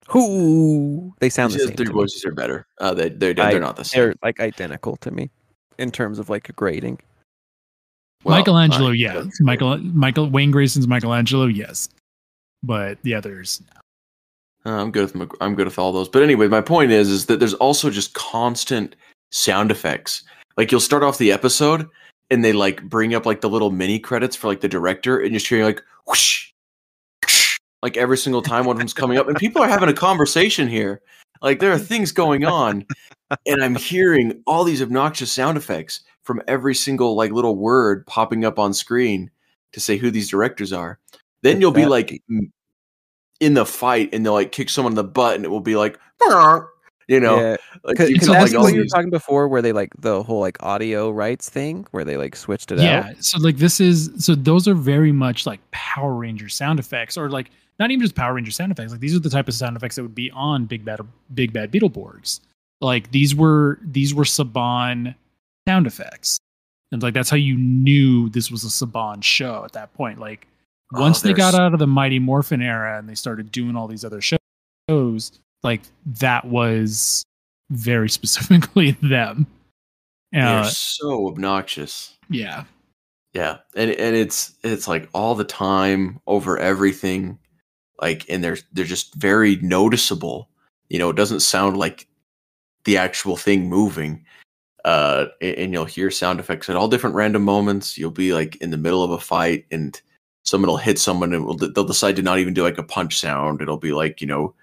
Who? They sound the same. their to me. voices are better. Uh, they they're, they're I- not the same. They're like identical to me in terms of like grading. Well, michelangelo I- yeah michael michael wayne grayson's michelangelo yes but the others Uh, I'm good with I'm good with all those. But anyway, my point is is that there's also just constant sound effects. Like you'll start off the episode and they like bring up like the little mini credits for like the director and you're just hearing like whoosh, whoosh, like every single time one of them's coming up and people are having a conversation here. Like there are things going on and I'm hearing all these obnoxious sound effects from every single like little word popping up on screen to say who these directors are. Then you'll be like in the fight and they'll like kick someone in the butt and it will be like you know? Yeah, like because you that's like what you were talking before, where they like the whole like audio rights thing, where they like switched it yeah out. so like this is so those are very much like power ranger sound effects or like not even just power ranger sound effects like these are the type of sound effects that would be on big bad big bad beetleborgs. Like these were these were saban sound effects. And like that's how you knew this was a saban show at that point like Oh, once they got out of the mighty morphin era and they started doing all these other shows like that was very <laughs> specifically them they're uh, so obnoxious yeah yeah and and it's it's like all the time over everything like and they're they're just very noticeable you know it doesn't sound like the actual thing moving. Uh, a- and you'll hear sound effects at all different random moments. You'll be like in the middle of a fight, and someone will hit someone, and will, they'll decide to not even do like a punch sound. It'll be like you know,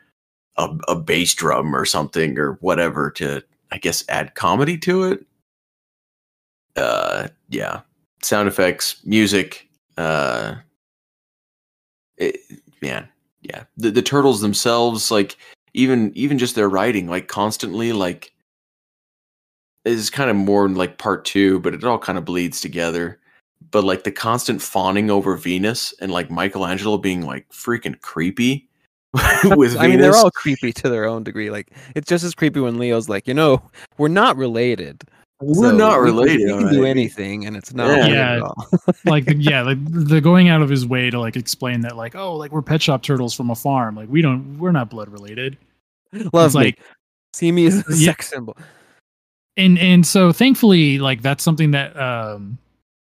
a, a bass drum or something or whatever to, I guess, add comedy to it. Uh, yeah, sound effects, music. Uh, it, man, yeah. The the turtles themselves, like even even just their writing, like constantly, like is kind of more like part two, but it all kind of bleeds together. But like the constant fawning over Venus and like Michelangelo being like freaking creepy <laughs> with Venus. I mean, they're all creepy to their own degree. Like it's just as creepy when Leo's like, you know, we're not related. We're so not we- we- related. We, can alright." do anything, and it's not Yeah. weird Yeah. at all. <laughs> like the, <laughs> yeah like the going out of his way to like explain that like oh like we're pet shop turtles from a farm like we don't we're not blood related Love it's me. like See me as a Yeah. sex symbol. and and so thankfully like that's something that um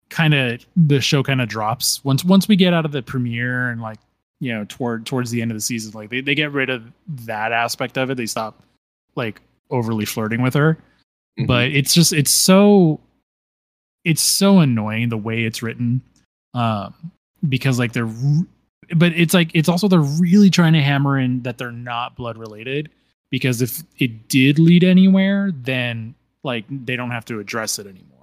kind of the show kind of drops once once we get out of the premiere and like you know toward towards the end of the season like they, they get rid of that aspect of it. They stop like overly flirting with her. Mhm. but it's just it's so it's so annoying the way it's written um because like they're but it's like it's also they're really trying to hammer in that they're not blood related because if it did lead anywhere then like they don't have to address it anymore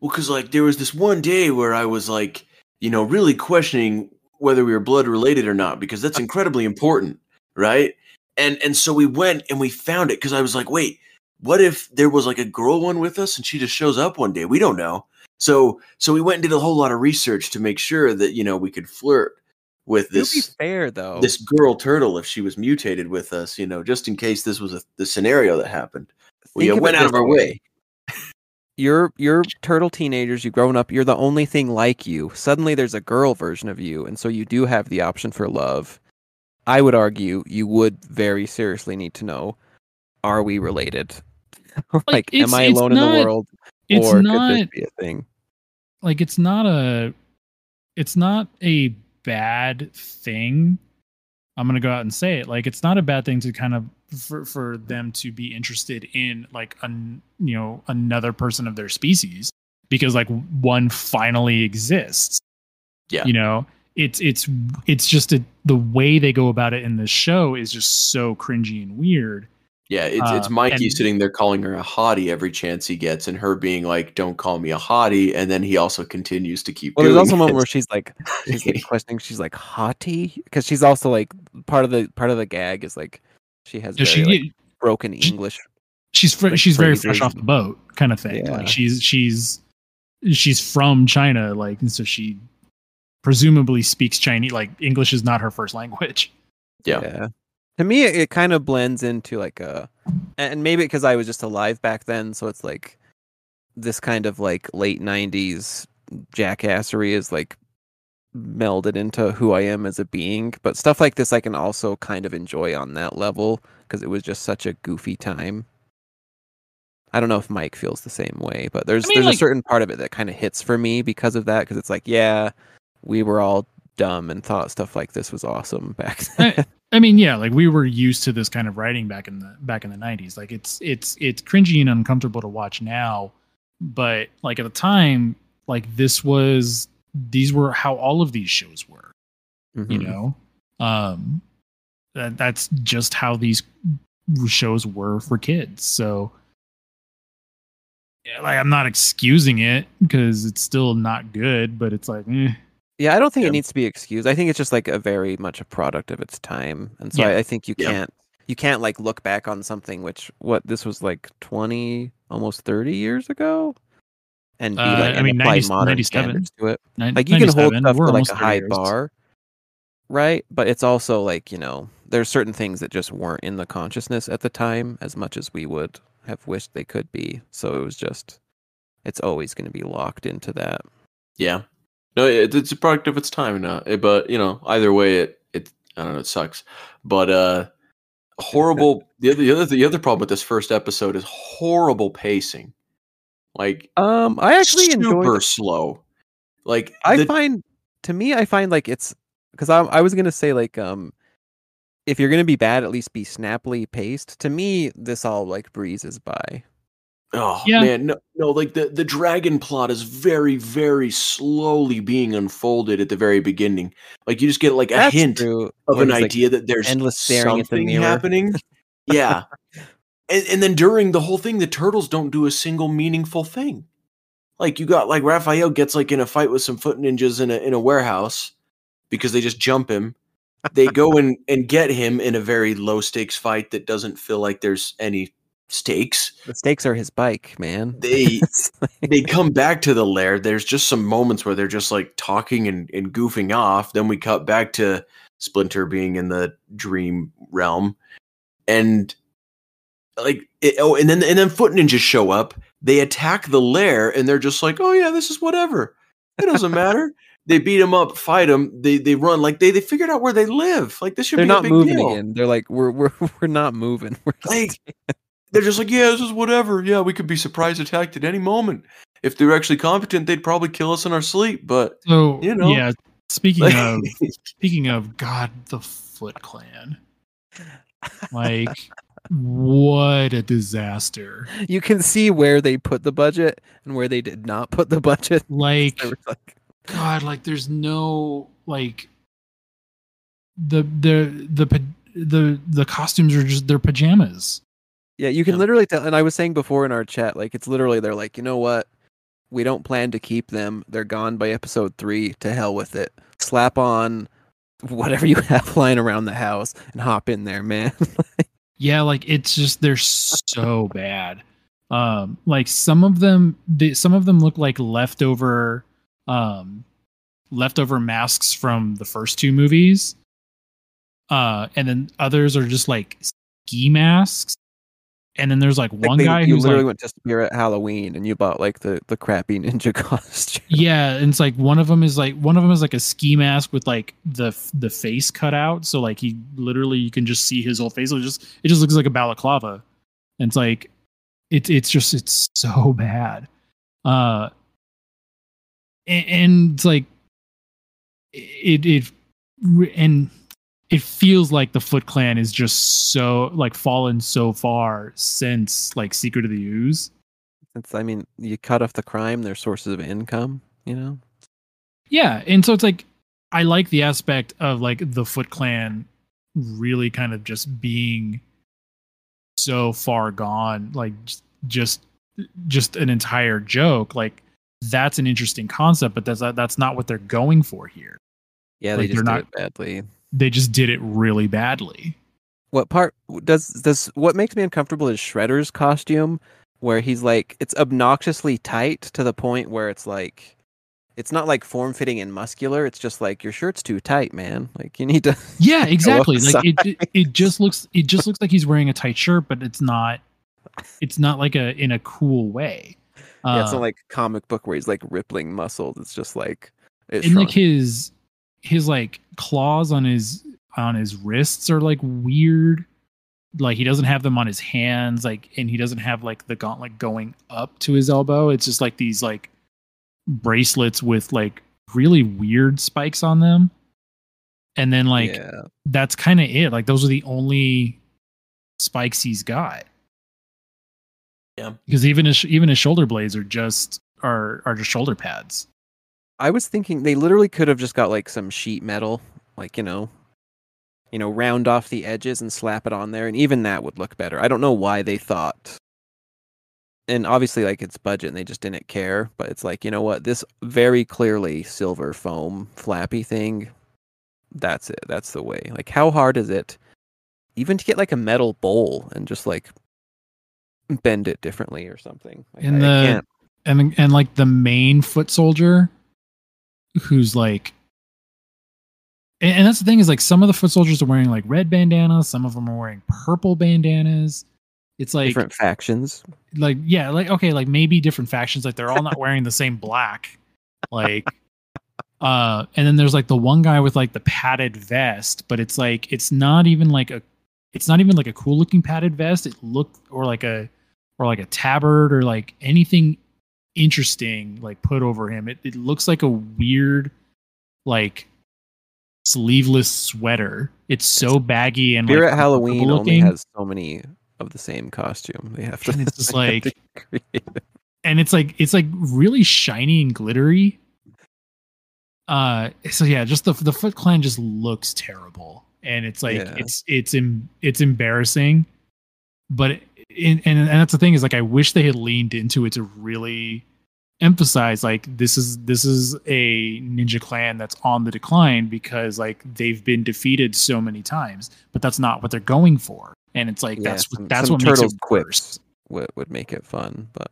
Well, because like there was this one day where I was like, you know, really questioning whether we were blood related or not because that's incredibly important, right? And and so we went and we found it because I was like, wait, what if there was like a girl one with us and she just shows up one day? We don't know. So so we went and did a whole lot of research to make sure that you know we could flirt with To be this fair, though, this girl turtle if she was mutated with us, you know, just in case this was a, the scenario that happened. We think uh, of went out of this our way. You're you're turtle teenagers. You've grown up. You're the only thing like you. Suddenly, there's a girl version of you, and so you do have the option for love. I would argue you would very seriously need to know: Are we related? <laughs> like, am I alone in the world, it's or could not this be a thing? like it's not a it's not a bad thing i'm gonna go out and say it like it's not a bad thing to kind of for, for them to be interested in like an you know another person of their species because like one finally exists Yeah. you know it's it's it's just a, the way they go about it in the show is just so cringy and weird Yeah, it's it's Um, Mikey and- sitting there calling her a hottie every chance he gets, and her being like, "Don't call me a hottie," and then he also continues to keep. Well, there's also one it. where she's like, she's <laughs> like questioning. She's like hottie because she's also like part of the part of the gag is like she has very she like, broken she- English. she's fr- like she's very phrases fresh off the boat kind of thing Yeah. like she's she's she's from china like and so she presumably speaks chinese like english is not her first language Yeah. To me, it, it kind of blends into like uh, a, and maybe because I was just alive back then, so it's like this kind of like late '90s jackassery is like melded into who I am as a being. But stuff like this, I can also kind of enjoy on that level because it was just such a goofy time. I don't know if Mike feels the same way, but there's I mean, there's like- a certain part of it that kind of hits for me because of that. Because it's like, yeah, we were all dumb and thought stuff like this was awesome <laughs> back then. I, I mean yeah like we were used to this kind of writing back in the back in the 90s like it's it's it's cringy and uncomfortable to watch now but like at the time like this was these were how all of these shows were you Mhm. know um that, that's just how these shows were for kids so yeah, like i'm not excusing it because it's still not good but it's like eh. Yeah, I don't think Yeah. it needs to be excused. I think it's just like a very much a product of its time, and so Yeah. I, I think you can't you can't like look back on something which what this was like twenty almost thirty years ago, and be Uh, like I and mean, apply 90 modern 97. standards to it. Nin- Like you can hold 97, stuff we're to like a high years. bar, right? But it's also like you know there's certain things that just weren't in the consciousness at the time as much as we would have wished they could be. So it was just it's always going to be locked into that. Yeah. No, it, it's a product of its time now. eh, But you know, either way, it it I don't know, it sucks. But uh, horrible. the other the other the other problem with this first episode is horrible pacing. Like Um, I actually enjoyed super slow. Like I the- find to me, I find like it's because I I was gonna say like um, if you're gonna be bad, at least be snappily paced. To me, this all like breezes by. Oh Yeah. man, no, no, like the the dragon plot is very, very slowly being unfolded at the very beginning. Like you just get like a That's hint true, of where an he's, like, idea that there's endless staring at the something mirror. happening. <laughs> Yeah, and and then during the whole thing, the turtles don't do a single meaningful thing. Like you got like Raphael gets like in a fight with some foot ninjas in a in a warehouse because they just jump him. They go <laughs> and and get him in a very low stakes fight that doesn't feel like there's any stakes. The stakes are his bike, man. They like- <laughs> they come back to the lair. There's just some moments where they're just like talking and, and goofing off. Then we cut back to Splinter being in the dream realm, and like it, oh, and then and then Foot Ninjas show up. They attack the lair, and they're just like, oh yeah, this is whatever. It doesn't <laughs> matter. They beat them up, fight them. They they run like they they figured out where they live. Like this should they're be a not big moving deal. again. They're like, we're we're <laughs> we're not moving. We're Like <laughs> they're just like, yeah, this is whatever. Yeah, we could be surprise attacked at any moment. If they're actually competent, they'd probably kill us in our sleep. But So You know. yeah. Speaking like, of speaking of God, the Foot Clan. Like, what a disaster! you can see where they put the budget and where they did not put the budget. <laughs> Like, like, God, like there's no like the the the the the costumes are just their pajamas. yeah, you can Yeah. literally tell. And I was saying before in our chat, like it's literally they're like, you know what? We don't plan to keep them. They're gone by episode three. To hell with it. Slap on whatever you <laughs> have lying around the house and hop in there, man. <laughs> Yeah, like it's just they're so bad. Um, like some of them, they, some of them look like leftover, um, leftover masks from the first two movies. Uh, and then others are just like ski masks. And then there's like Like, one they- guy you who's literally like, went to Spirit Halloween and you bought like the the crappy ninja <laughs> costume. yeah, and it's like one of them is like one of them is like a ski mask with like the the face cut out, so like he literally you can just see his whole face. It just it just looks like a balaclava. And it's like it's it's just it's so <laughs> bad. Uh, and, and it's like it it and it feels like the Foot Clan is just so like fallen so far since like Secret of the Ooze. It's, I mean, you cut off the crime, their sources of income. You know, Yeah, and so it's like I like the aspect of like the Foot Clan really kind of just being so far gone, like just just, just an entire joke. Like that's an interesting concept, but that's that's not what they're going for here. yeah, Like, they just they're did not- it badly. They just did it really badly. What part does does what makes me uncomfortable is Shredder's costume, where he's like it's obnoxiously tight to the point where it's like it's not like form fitting and muscular. It's just like your shirt's too tight, man. Like you need to. <laughs> Yeah, <laughs> exactly. Like it, it, it just looks it just looks like he's wearing a tight shirt, but it's not. It's not like a in a cool way. yeah, it's Uh, not like comic book where he's like rippling muscles. It's just like it's and like his his like claws on his on his wrists are like weird. Like he doesn't have them on his hands like and he doesn't have like the gauntlet going up to his elbow. It's just like these like bracelets with like really weird spikes on them. And then like yeah. that's kind of it. Like those are the only spikes he's got. Yeah. because even his even his shoulder blades are just are are just shoulder pads I was thinking they literally could have just got like some sheet metal, like you know, you know, round off the edges and slap it on there, and even that would look better. I don't know why they thought, and obviously like it's budget and they just didn't care. But it's like you know what, this very clearly silver foam flappy thing. That's it. That's the way. Like, how hard is it, even to get like a metal bowl and just like bend it differently or something? Like, And I- I the- can't- and and like the main foot soldier who's like and, and that's the thing is like some of the foot soldiers are wearing like red bandanas some of them are wearing purple bandanas. It's like different factions. like yeah like okay like maybe different factions like they're all not wearing the same black. Like <laughs> uh and then there's like the one guy with like the padded vest but it's like it's not even like a it's not even like a cool looking padded vest. It looked or like a or like a tabard or like anything interesting like put over him it, it looks like a weird like sleeveless sweater. It's so baggy and Spirit like Halloween uncomfortable only has so many of the same costume. They have to. And it's just <laughs> like- and it's like it's like really shiny and glittery. Uh, so yeah, just the the Foot Clan just looks terrible, and it's like Yeah. it's it's em, it's embarrassing. But it, and and that's the thing is like I wish they had leaned into it to really emphasize like this is this is a ninja clan that's on the decline because like they've been defeated so many times, but that's not what they're going for, and it's like Yeah, that's some- that's some what makes it turtles quips would would make it fun, but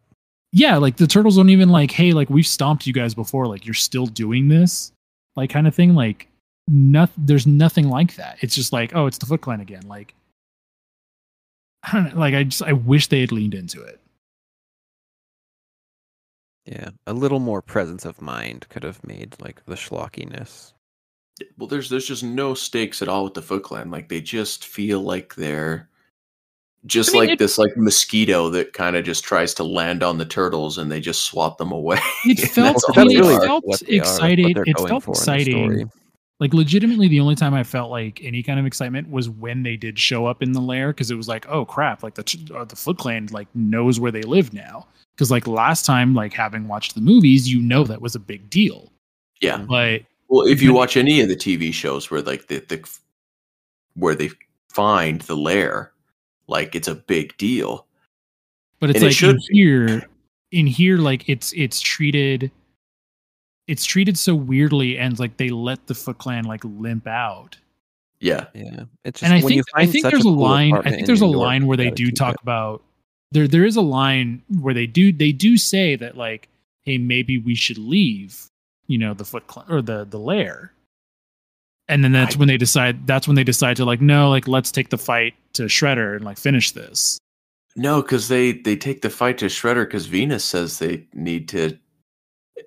yeah, like the turtles don't even like, hey, like we've stomped you guys before, like you're still doing this, like kind of thing. Like, nothing. There's nothing like that. It's just like, oh, it's the Foot Clan again. Like, I don't know. Like, I just I wish they had leaned into it. yeah, a little more presence of mind could have made like the schlockiness. Well, there's there's just no stakes at all with the Foot Clan. Like they just feel like they're just I mean, like it- this like mosquito that kind of just tries to land on the turtles and they just swat them away. It <laughs> felt, that's all I mean, it are. felt what they are, what excited. It felt for in the exciting. Story. Like, legitimately, the only time I felt like any kind of excitement was when they did show up in the lair because it was like, oh crap, like the t- uh, the Foot Clan like knows where they live now. Because like last time, like having watched the movies, you know that was a big deal. yeah. But Well, if you watch any of the TV shows where like the, the where they find the lair, like it's a big deal. but it's And like should in here in here like it's it's treated it's treated so weirdly and like they let the foot clan like limp out Yeah. Yeah, it's just and i when you think i think such there's a cool line i think there's a York, line where they do talk it. about there there is a line where they do they do say that like hey maybe we should leave you know the foot clan or the the lair and then that's I- when they decide that's when they decide to like no like let's take the fight to shredder and like finish this No, because they they take the fight to Shredder because Venus says they need to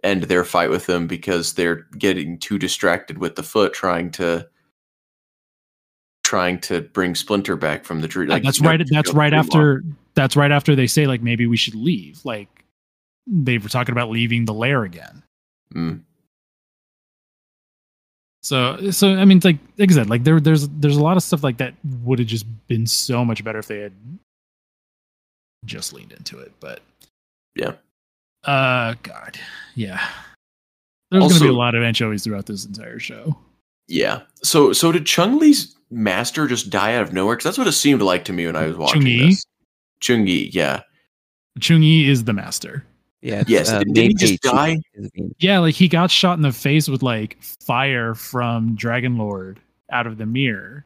end their fight with them because they're getting too distracted with the foot trying to trying to bring Splinter back from the tree. Yeah, that's right. That's right after. That's right after they say like maybe we should leave. Like they were talking about leaving the lair again. Mm. So so I mean, it's like like I said, like there there's there's a lot of stuff like that would have just been so much better if they had just leaned into it. But Yeah. Uh, God, yeah. There's going to be a lot of anchovies throughout this entire show. Yeah. So so did Chung I's master just die out of nowhere? Because that's what it seemed like to me when I was watching Chung I? this. Chung I, yeah. Chung I is the master. Yeah, Yes, uh, didn't he just die? Yeah, like he got shot in the face with like fire from Dragon Lord out of the mirror.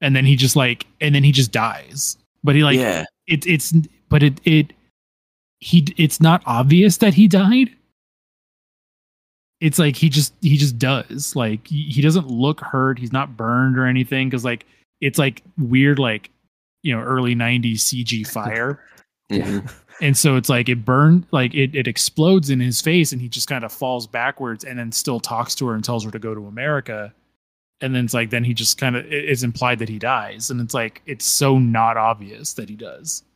And then he just like and then he just dies. But he like yeah. it, it's but it it he it's not obvious that he died. It's like he just he just does. Like he, he doesn't look hurt, he's not burned or anything cuz like it's like weird like you know early 90s CG <laughs> fire. Mhm. and so it's like it burned like it, it explodes in his face and he just kind of falls backwards and then still talks to her and tells her to go to america and then it's like then he just kind of it's implied that he dies and it's like it's so not obvious that he does Yep.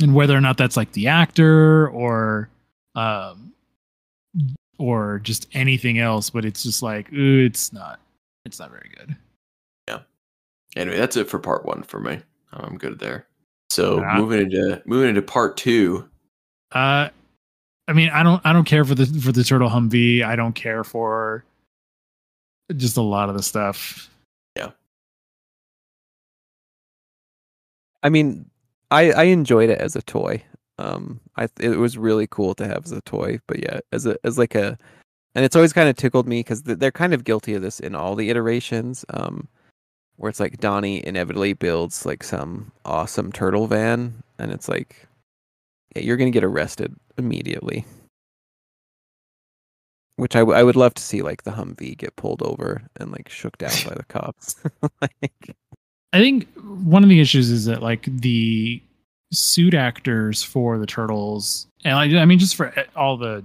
And whether or not that's like the actor or um or just anything else but it's just like ooh, it's not it's not very good Yeah. Anyway, that's it for part one for me. I'm good there. So Yeah. moving into moving into part two. Uh, I mean, I don't, I don't care for the for the turtle Humvee. I don't care for just a lot of the stuff. Yeah. I mean, I I enjoyed it as a toy. Um, I it was really cool to have as a toy, but yeah, as a as like a, and it's always kind of tickled me because they're kind of guilty of this in all the iterations. Um, where it's like Donnie inevitably builds like some awesome turtle van, and it's like, yeah, you're gonna get arrested immediately. Which I, w- I would love to see like the Humvee get pulled over and like shook down by the cops. <laughs> like, I think one of the issues is that like the suit actors for the turtles, and like, I mean, just for eh, all the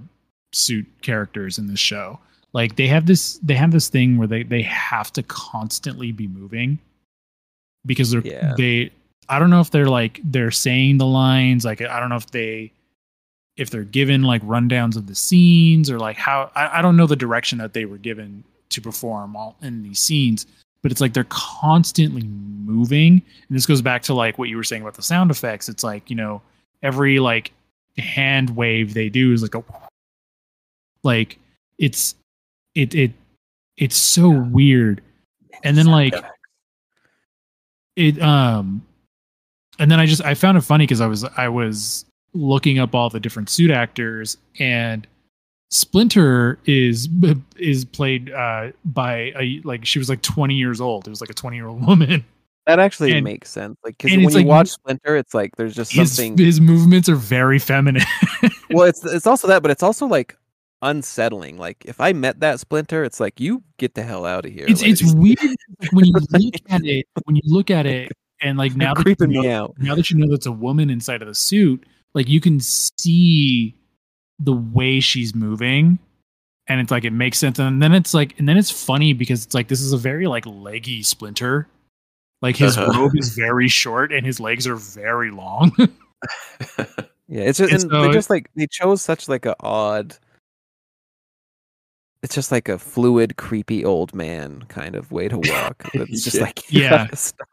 suit characters in this show, like they have this they have this thing where they they have to constantly be moving because they're Yeah. they I don't know if they're like they're saying the lines like I don't know if they if they're given like rundowns of the scenes or like how I, I don't know the direction that they were given to perform all in these scenes but it's like they're constantly moving. And this goes back to like what you were saying about the sound effects. It's like you know every like hand wave they do is like a like it's it it it's so weird. And then like it um and then i just i found it funny because i was i was looking up all the different suit actors and splinter is <laughs> is played uh by a like she was like 20 years old it was like a 20 year old woman That actually And- makes sense. Like, because when you like- watch Splinter, it's like there's just his, something. his movements are very feminine <laughs> well, it's it's also that, but it's also like unsettling. Like, if I met that Splinter, it's like you get the hell out of here. it's like, it's <laughs> weird when you look at it when you look at it and like now you're that you know, me out. now that you know that's a woman inside of the suit like you can see the way she's moving and it's like it makes sense and then it's like and then it's funny because it's like this is a very like leggy splinter like his Uh-huh. robe is very short and his legs are very long <laughs> Yeah, it's just And and so they just like they chose such like a odd. It's just like a fluid, creepy old man kind of way to walk. <laughs> It's just like <laughs> you Yeah. gotta stop.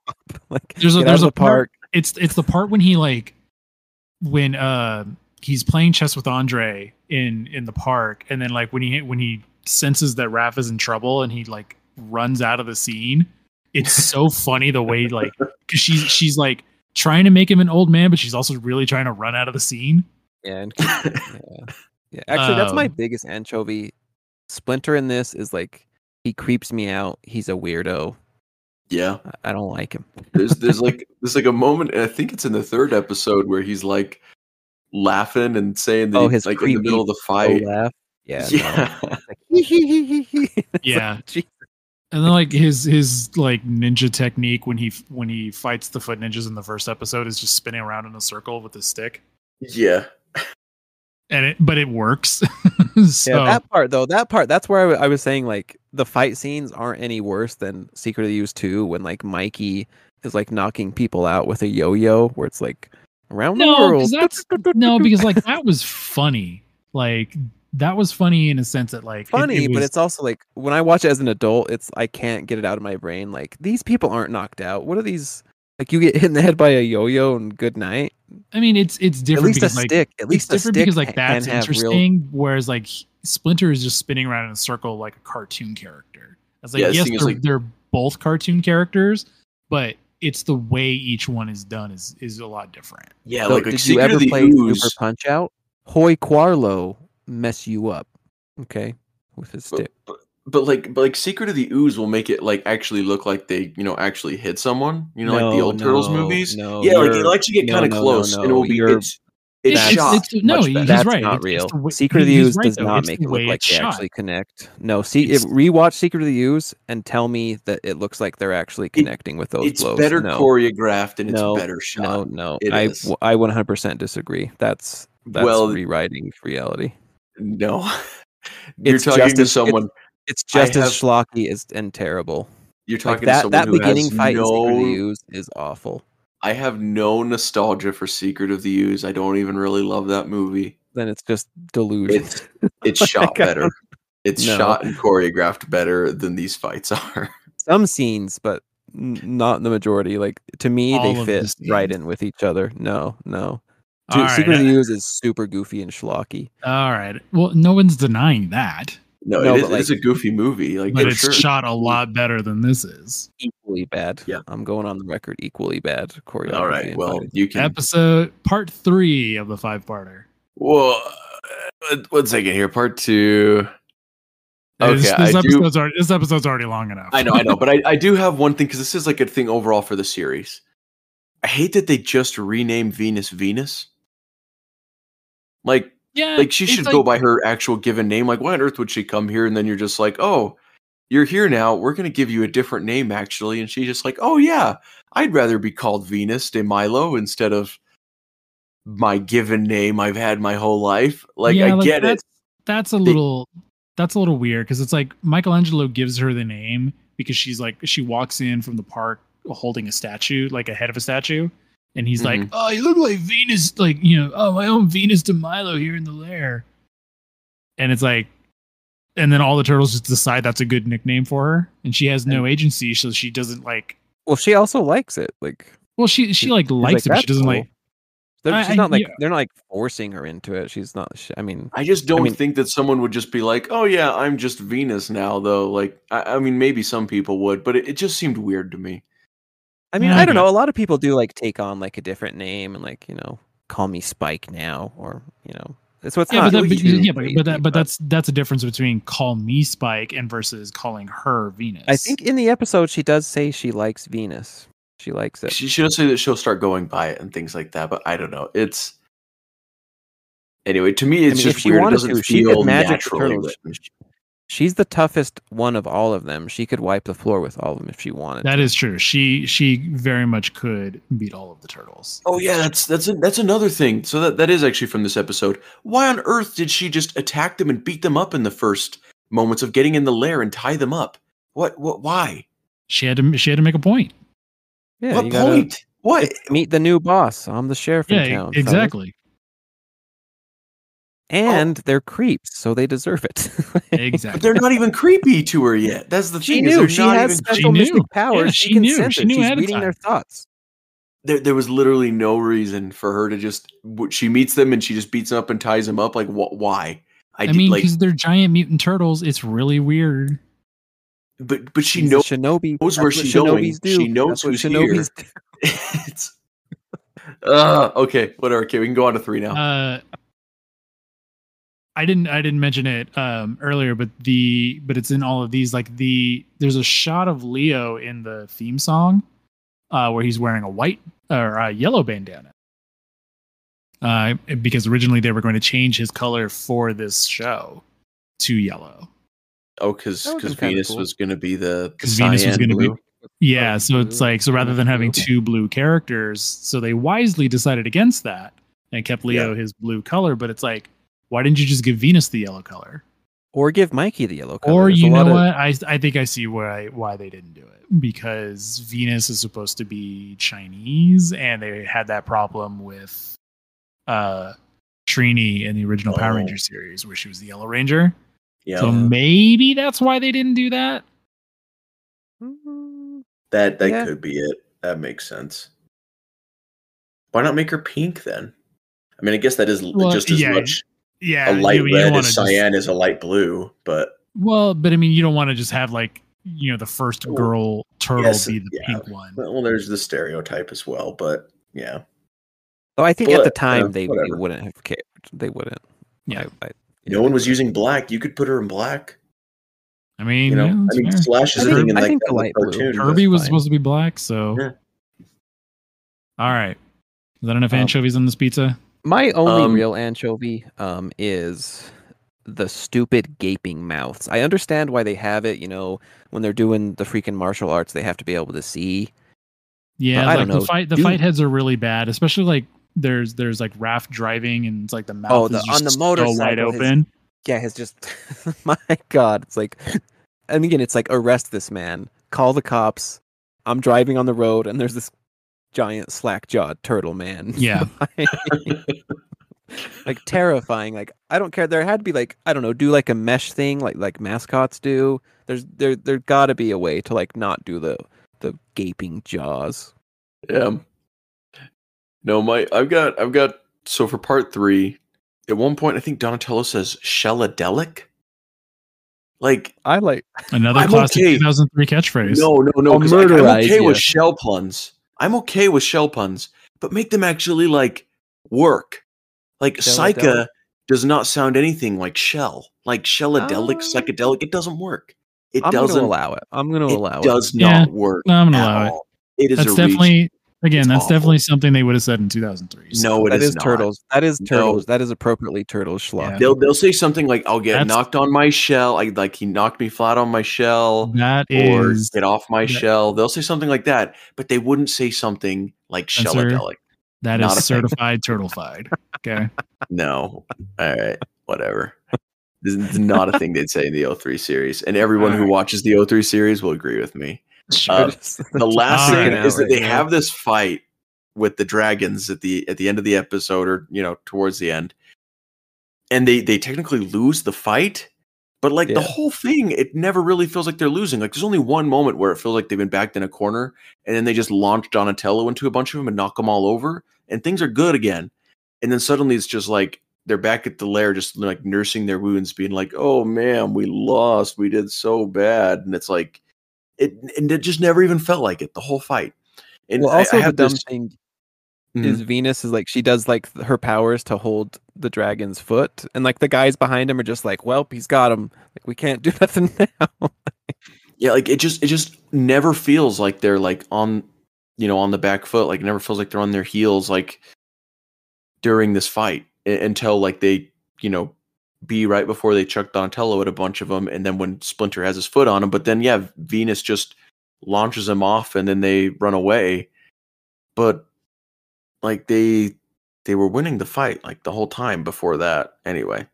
Like There's a- there's a the park. it's it's the part when he like when uh he's playing chess with Andre in in the park and then like when he when he senses that Raph is in trouble and he like runs out of the scene it's so <laughs> funny the way like cuz she's she's like trying to make him an old man but she's also really trying to run out of the scene Yeah, and yeah. yeah. Actually, that's my Um, biggest anchovy. Splinter in this is like he creeps me out. He's a weirdo. yeah. I- I don't like him. There's there's <laughs> like there's like a moment, and I think it's in the third episode where he's like laughing and saying that Oh, he- his like in the creepy middle of the fight. laugh. Yeah. Yeah. <laughs> No. Yeah. <laughs> And then like his his like ninja technique when he when he fights the foot ninjas in the first episode is just spinning around in a circle with his stick yeah. and it but it works <laughs> so Yeah, that part though, that part, that's where I, w- I was saying like the fight scenes aren't any worse than Secret of the Ooze 2 when like Mikey is like knocking people out with a yo-yo where it's like around the no world. because that's <laughs> no because like that was funny like that was funny in a sense that like funny, it but was- it's also like when I watch it as an adult, it's I can't get it out of my brain. Like these people aren't knocked out. What are these? Like you get hit in the head by a yo-yo and good night. i mean it's it's different. At least a because like stick. At it's least a different stick because like that's have real- interesting whereas like splinter is just spinning around in a circle like a cartoon character it's like Yeah, yes they're, like- they're both cartoon characters but it's the way each one is done is is a lot different Yeah, So like, like did you Secret ever of the play Ooze. Super Punch Out? Hoy Quarlow mess you up. Okay, with his stick. but, but like but like Secret of the Ooze will make it like actually look like they you know actually hit someone. You know, like the No, old Turtles movies. no, yeah, like you're- it'll actually get no, kind of no, no, close, and it will be you're- it's it's It's- shot. it's- no, much he's. That's right. not It's- real. it's the Secret of the he- he's Ooze right, does though. not It's make it look like they shot. actually connect. No, see, if rewatch Secret of the Ooze and tell me that it looks like they're actually connecting with those It's blows. better no. choreographed and it's better shot. no, It I is. w- I 100% disagree. That's that's Well- rewriting reality. No, <laughs> you're It's talking just to as- someone. It's I just as have- schlocky as and terrible. You're Like talking to that someone that who beginning has fight in Secret of the no. Ooze is awful. I have no nostalgia for Secret of the Ooze. I don't even really love that movie. Then it's just delusion. It's it's <laughs> Like, shot better. It's No. shot and choreographed better than these fights <laughs> are. Some scenes, but n- not the majority. Like to me, All they fit the right in with each other. No, no. All Dude, right, Secret of the Ooze is super goofy and schlocky. all right well no one's denying that No, No, it is, but, it's a goofy movie. Like but it's sure. shot a lot better than this is Equally bad. Yeah. I'm going on the record. Equally bad choreography. All right. Well, you can. episode part three of the five parter Well, uh, one second here. Part two. Okay, this, I this do. episode's already, this episode's already long enough I know, I know, but I, I do have one thing because this is like a thing overall for the series. I hate that they just renamed Venus Venus. Like, yeah like she should like- go by her actual given name. Like, why on earth would she come here and then you're just like, oh, you're here now. We're gonna give you a different name actually, and she's just like, oh yeah, I'd rather be called Venus de Milo instead of my given name I've had my whole life. Like, Yeah, I get it. that's, That's a little that's a little weird because it's like Michelangelo gives her the name because she's like she walks in from the park holding a statue, like a head of a statue, and he's like, Mhm. "Oh, you look like Venus, like you know, oh my own Venus de Milo here in the lair," and it's like, and then all the turtles just decide that's a good nickname for her, and she has no agency, so she doesn't like. Well, she also likes it. Like Well, she she like He's likes it, but she doesn't cool." like. They're, I- she's I- not like yeah. they're not like forcing her into it. She's not. She, I mean, I just don't mean- think that someone would just be like, "Oh yeah, I'm just Venus now." Though, like, I, I mean, maybe some people would, but it, it just seemed weird to me. I mean, Yeah, I don't okay. know. A lot of people do like take on like a different name and like you know call me Spike now or you know. So it's Yeah, not. but, that, but yeah, but, but that but that's that's a difference between call me Spike and versus calling her Venus. I think in the episode she does say she likes Venus. She likes it. She should say that she'll start going by it and things like that, but I don't know. It's anyway to me, it's mean, if just she weird. It doesn't to, she could feel magic naturally turtles. written. She's the toughest one of all of them. She could wipe the floor with all of them if she wanted. that to. is true. She she very much could beat all of the turtles. Oh yeah, that's that's a, that's another thing. So that that is actually from this episode. Why on earth did she just attack them and beat them up in the first moments of getting in the lair and tie them up? What what why? She had to she had to make a point. Yeah, what you gotta point? What? meet the new boss. I'm the sheriff in Yeah, town. fellas. exactly. And they're creeps, so they deserve it. <laughs> Exactly. But they're not even creepy to her yet. That's the she thing. is knew they're she has even- special She mystic powers. Yeah, she, she can knew. sense She it. knew She's ahead of reading their thoughts. there, there was literally no reason for her to just she meets them and she just beats them up and ties them up like wh- why I, did, mean, like because they're giant mutant turtles. It's really weird. but but she She's knows shinobi. knows That's where she's going. do. She knows That's what who's shinobis here. do. <laughs> it's uh okay whatever okay we can go on to three now Uh, I didn't I didn't mention it um, earlier, but the but it's in all of these. Like the there's a shot of Leo in the theme song uh, where he's wearing a white or a yellow bandana. Uh, because originally they were going to change his color for this show to yellow. oh because because venus cool. was gonna be the 'Cause Venus was gonna be- Yeah, Oh, so it's like so rather than having two blue characters, so they wisely decided against that and kept Leo his blue color. But it's like, why didn't you just give Venus the yellow color? Or give Mikey the yellow color. Or There's you know lot of- what? I I think I see why why they didn't do it because Venus is supposed to be Chinese, and they had that problem with uh Trini in the original Power Oh. Ranger series where she was the Yellow Ranger. yeah So maybe that's why they didn't do that. Mm, that that yeah. could be it that makes sense why not make her pink then i mean i guess that is Well, just as yeah, much Yeah, a light you- you red wanna as just- cyan as a light blue but Well, but I mean, you don't want to just have like you know the first Well, girl turtle yes, be the yeah. pink one. well there's the stereotype as well but yeah Oh, I think at the time uh, they, they wouldn't have cared. They wouldn't. Yeah. I, I, no one was using black you could put her in black I mean, you know yeah, i mean fair. slash is I a think- thing in I think the with light blue. cartoon Kirby Kirby was fine. supposed to be black, so Yeah. all right. Is that enough Um, anchovies on this pizza? My only Um, real anchovy um, is the stupid gaping mouths. I understand why they have it. You know, when they're doing the freaking martial arts, they have to be able to see. Yeah, I like don't the know, fight the dude. fight heads are really bad, especially like there's there's like Raph driving and it's like the mouth Oh, is the- just on the so wide motorcycle, his- open. Yeah, it's just <laughs> my God. It's like, and again, it's like arrest this man, call the cops. I'm driving on the road, and there's this giant slack jawed turtle man. Yeah. <laughs> like terrifying. Like I don't care. There had to be like I don't know, do like a mesh thing, like like mascots do. There's there there got to be a way to like not do the the gaping jaws. Yeah. No, my I've got I've got so for part three, at one point I think Donatello says Shelladelic. Like I like. Another I'm classic okay. 2003 catchphrase. no, no, no, I'll 'cause I, I'm murderize okay with shell puns. I'm okay with shell puns, but make them actually like work. Like Shelladelic? Psycha does not sound anything like shell. Like Shelladelic, Um, psychedelic, it doesn't work. It I'm doesn't gonna allow it. I'm gonna it allow does it. Yeah, not work. no, I'm gonna at allow it. It is that's a reach. definitely again, It's that's awful. definitely something they would have said in 2003. so- No, it That is is not. turtles. That is No. turtles. That is appropriately turtle schlock. Yeah. They'll they'll say something like, "I'll get That's- knocked on my shell." I like he knocked me flat on my shell, that or is get off my that- shell. They'll say something like that, but they wouldn't say something like Spencer, shelladelic. that not is a thing. certified turtleified. Okay. <laughs> No, all right, whatever. This is not a thing they'd say in the 03 series, and everyone who Alright. watches the 03 series will agree with me. <laughs> Sure. Uh, <laughs> The last All thing right. is that they now. have this fight with the dragons at the at the end of the episode or you know towards the end and they they technically lose the fight but like the whole thing it never really feels like they're losing like there's only one moment where it feels like they've been backed in a corner and then they just launch donatello into a bunch of them and knock them all over and things are good again and then suddenly it's just like they're back at the lair just like nursing their wounds being like oh man we lost we did so bad and it's like it and it just never even felt like it the whole fight and well, also I the have dumb this- thing Mhm. is Venus is like she does like her powers to hold the dragon's foot, and like the guys behind him are just like, "Well, he's got him. Like we can't do <laughs> nothing now." Yeah, like it just it just never feels like they're like on you know on the back foot. Like it never feels like they're on their heels like during this fight until like they you know be right before they chuck Donatello at a bunch of them, and then when Splinter has his foot on him, but then yeah, Venus just launches him off, and then they run away. But like they they were winning the fight like the whole time before that. Anyway,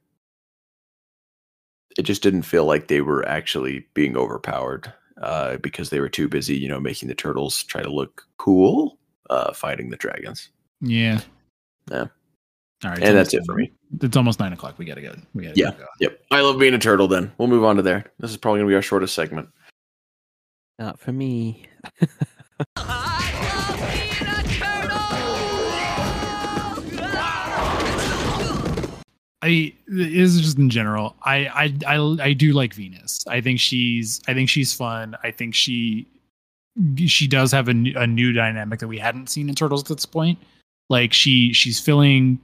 it just didn't feel like they were actually being overpowered uh, because they were too busy, you know, making the turtles try to look cool, uh, fighting the dragons. Yeah. Yeah. All right. And that's it for me. It's almost nine o'clock. We gotta go. We gotta Yeah. go. Yep. I love being a turtle. Then we'll move on to there. This is probably gonna be our shortest segment. Not for me. I love being a turtle. I this is just in general. I, I I I do like Venus. I think she's I think she's fun. I think she she does have a, new- a new dynamic that we hadn't seen in Turtles at this point. Like she she's filling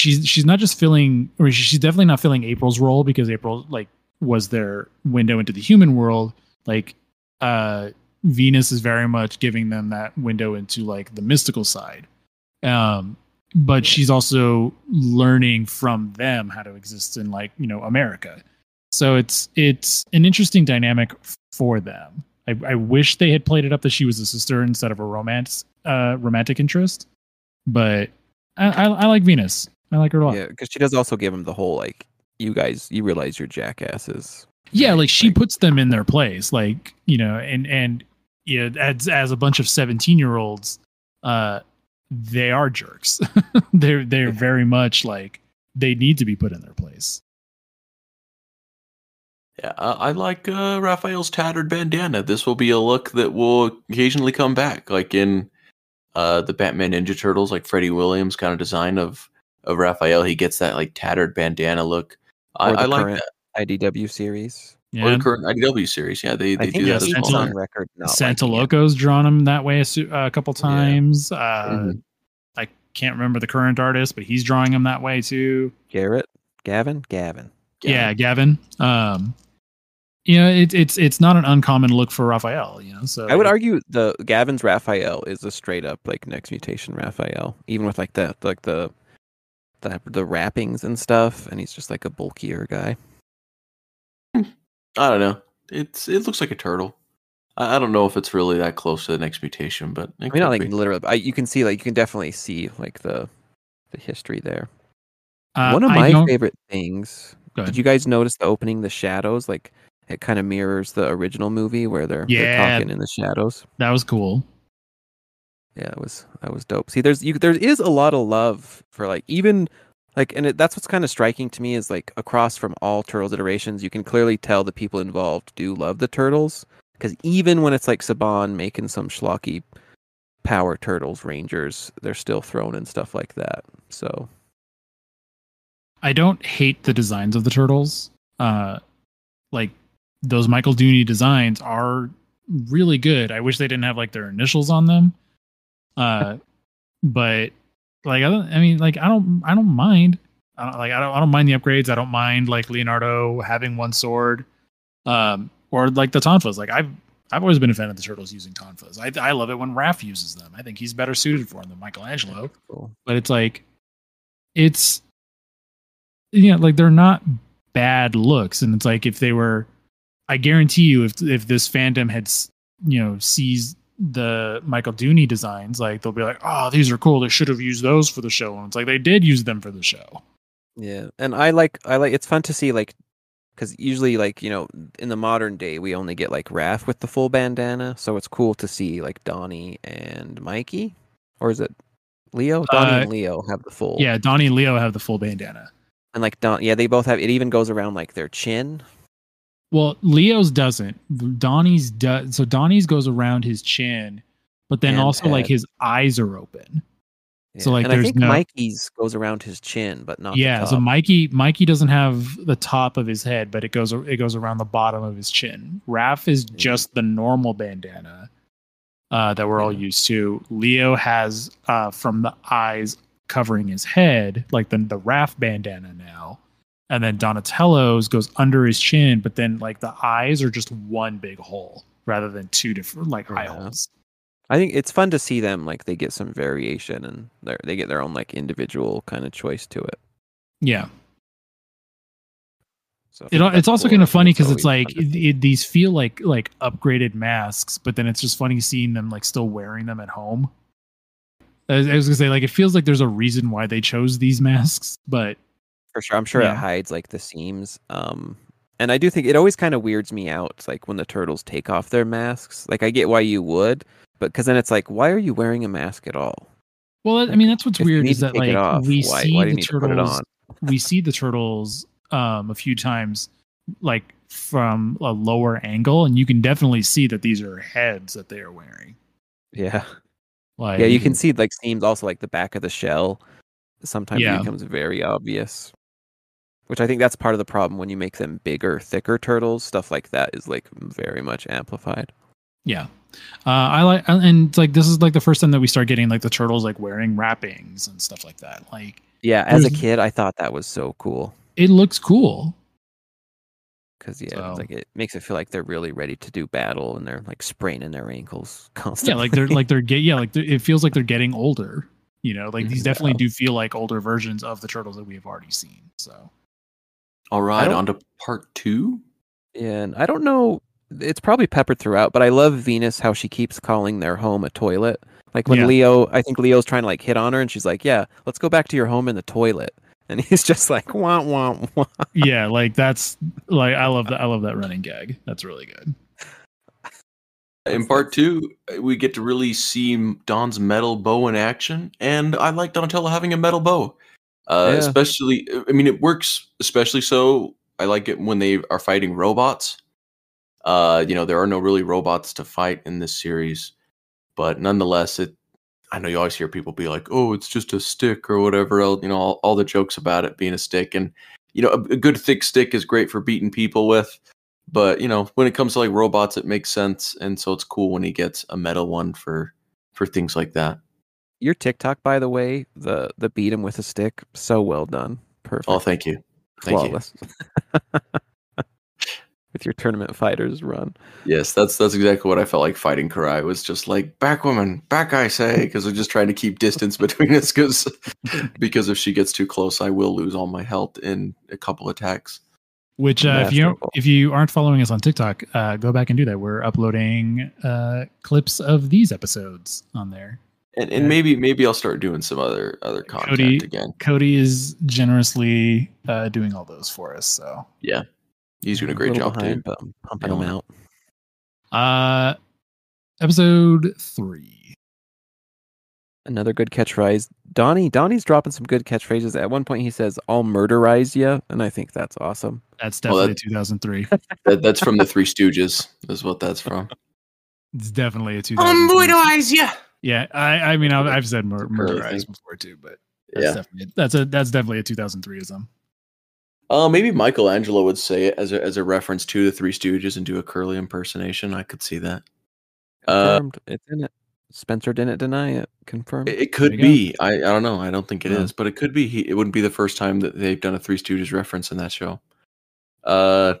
she's she's not just filling or she- she's definitely not filling April's role because April like was their window into the human world. Like uh Venus is very much giving them that window into like the mystical side. Um but she's also learning from them how to exist in like you know america so it's it's an interesting dynamic for them I, I wish they had played it up that she was a sister instead of a romance uh romantic interest but i i, I like venus i like her a lot Yeah, because she does also give him the whole like, you guys, you realize you're jackasses. yeah like she Like- puts them in their place like you know and and yeah as as a bunch of 17 year olds uh they are jerks <laughs> they're they're very much like they need to be put in their place Yeah, I, I like uh, Raphael's tattered bandana. This will be a look that will occasionally come back, like in uh, the Batman Ninja Turtles, like Freddie Williams kind of design of of Raphael. He gets that like tattered bandana look. I, I like that. IDW series. yeah Or the current IDW series. Yeah, they, they think do yeah, that as well. on record. Not Santa liking it. Loco's drawn him that way a, su- a couple times. Uh, Mhm. I can't remember the current artist, but he's drawing him that way too. Garrett, Gavin, Gavin. Yeah, Gavin. Um, you know, it's it's it's not an uncommon look for Raphael. You know, so I would argue the Gavin's Raphael is a straight up like next mutation Raphael, even with like the like the the the wrappings and stuff, and he's just like a bulkier guy. I don't know. It's it looks like a turtle. I, I don't know if it's really that close to the next mutation, but it I mean, not like be. literally, I, you can see like you can definitely see like the the history there. Uh, One of I my don't- favorite things. Did you guys notice the opening, the shadows? Like it kind of mirrors the original movie where they're, they're talking in the shadows. That was cool. Yeah, it was that was dope. See, there's you there is a lot of love for like even like and it, that's what's kind of striking to me is like across from all turtles iterations, you can clearly tell the people involved do love the turtles because even when it's like Saban making some schlocky power turtles rangers, they're still thrown and stuff like that. So I don't hate the designs of the turtles. Uh, like those Michael Dooney designs are really good. I wish they didn't have like their initials on them. Uh, but like I, don't, I mean, like I don't, I don't mind. I don't, like I don't, I don't mind the upgrades. I don't mind like Leonardo having one sword, um, or like the tonfas. Like I've, I've always been a fan of the turtles using tonfas. I, I love it when Raph uses them. I think he's better suited for them than Michelangelo cool. but it's like it's you know like they're not bad looks and it's like if they were i guarantee you if if this fandom had you know sees the michael dooney designs like they'll be like oh these are cool they should have used those for the show and it's like they did use them for the show Yeah, and I like I like it's fun to see like because usually like you know in the modern day we only get like Raph with the full bandana, so it's cool to see like Donnie and Mikey or is it Leo? Donnie Uh, and Leo have the full. Yeah, Donnie and Leo have the full bandana. and like Don, yeah, they both have. It even goes around like their chin. Well, Leo's doesn't. Donnie's does. So Donnie's goes around his chin, but then And also like his eyes are open. So, Yeah, like, and I think no- Mikey's goes around his chin, but not. yeah. So. Mikey Mikey doesn't have the top of his head, but it goes it goes around the bottom of his chin. Raph is Mm-hmm. just the normal bandana uh, that we're all used to. Leo has uh, from the eyes covering his head, like the the Raph bandana now. And then Donatello's goes under his chin, but then like the eyes are just one big hole rather than two different like eye holes. I think it's fun to see them like they get some variation and they they get their own like individual kind of choice to it. Yeah. So It, it's also cool. kind of funny because it's like it, it- these feel like like upgraded masks, but then it's just funny seeing them like still wearing them at home. I was, I was gonna say like it feels like there's a reason why they chose these <laughs> masks, but for sure. I'm sure Yeah. it hides like the seams. Um, and I do think it always kind of weirds me out. It's like when the turtles take off their masks. Like I get why you would, but because then it's like, why are you wearing a mask at all? well, I mean that's what's weird is that like off, we why- see why the need to put it turtles, we see the turtles um a few times like from a lower angle, and you can definitely see that these are heads that they are wearing. Yeah, Like yeah. You can see like seams also like the back of the shell. Sometimes Yeah. it becomes very obvious. Which I think that's part of the problem when you make them bigger, thicker turtles. Stuff like that is like very much amplified. Yeah. Uh, I like, and like this is like the first time that we start getting like the turtles like wearing wrappings and stuff like that. Like Yeah, as a kid, I thought that was so cool it looks cool. because yeah, So- like it makes it feel like they're really ready to do battle and they're like spraining their ankles constantly. <laughs> Yeah, like they're like they're get yeah, like they're, it feels like they're getting older. You know, like these Mhm. definitely do feel like older versions of the turtles that we have already seen. So All right, don't- on to part two. Yeah, and I don't know. It's probably peppered throughout, but I love Venus how she keeps calling their home a toilet. Like when Yeah. Leo, I think Leo's trying to like hit on her, and she's like, "Yeah, let's go back to your home in the toilet." And <laughs> he's just like, "Wah wah wah." yeah, like that's like I love that I love that running gag. That's really good. In part two, uh, we get to really see Don's metal bow in action, and I like Donatello having a metal bow. Uh, Yeah. Especially, I mean, it works especially so. I like it when they are fighting robots. Uh, you know, there are no really robots to fight in this series, but nonetheless, it. I know you always hear people be like, "Oh, it's just a stick" or whatever else. You know, all, all the jokes about it being a stick, and you know, a, a good thick stick is great for beating people with but you know when it comes to like robots it makes sense and so it's cool when he gets a metal one for for things like that Your TikTok, by the way, the the beat him with a stick, so well done, perfect, oh thank you thank flawless. <laughs> With your tournament fighters run. yes that's that's exactly what i felt like fighting karai was just like back woman back i say because we're just trying to keep distance <laughs> between us because <laughs> because if she gets too close i will lose all my health in a couple attacks Which uh, if you Masterful. if you aren't following us on TikTok, uh, go back and do that. We're uploading uh, clips of these episodes on there. And, and maybe maybe i'll start doing some other other content Cody- again Cody is generously uh, doing all those for us. So yeah, he's doing a great little job behind, too but I'm pumping them out. Uh, episode three. Another good catchphrase. Donnie, Donnie's dropping some good catchphrases. At one point, he says, "I'll murderize you," and I think that's awesome. That's Well, definitely that- 2003. <laughs> that, that's from the three stooges is what that's from It's definitely a 2003. yeah Yeah, I, I mean, I've, I've said mur- Really murderize think- before too, but that's yeah definitely that's a that's definitely a 2003ism. Uh, maybe Michelangelo would say it as a as a reference to the Three Stooges and do a Curly impersonation. I could see that. Uh, Confirmed. it's in it. Spencer didn't deny it. Confirmed. it, it could be. I, I don't know. I don't think it is, No. but it could be. He, it wouldn't be the first time that they've done a Three Stooges reference in that show. Uh,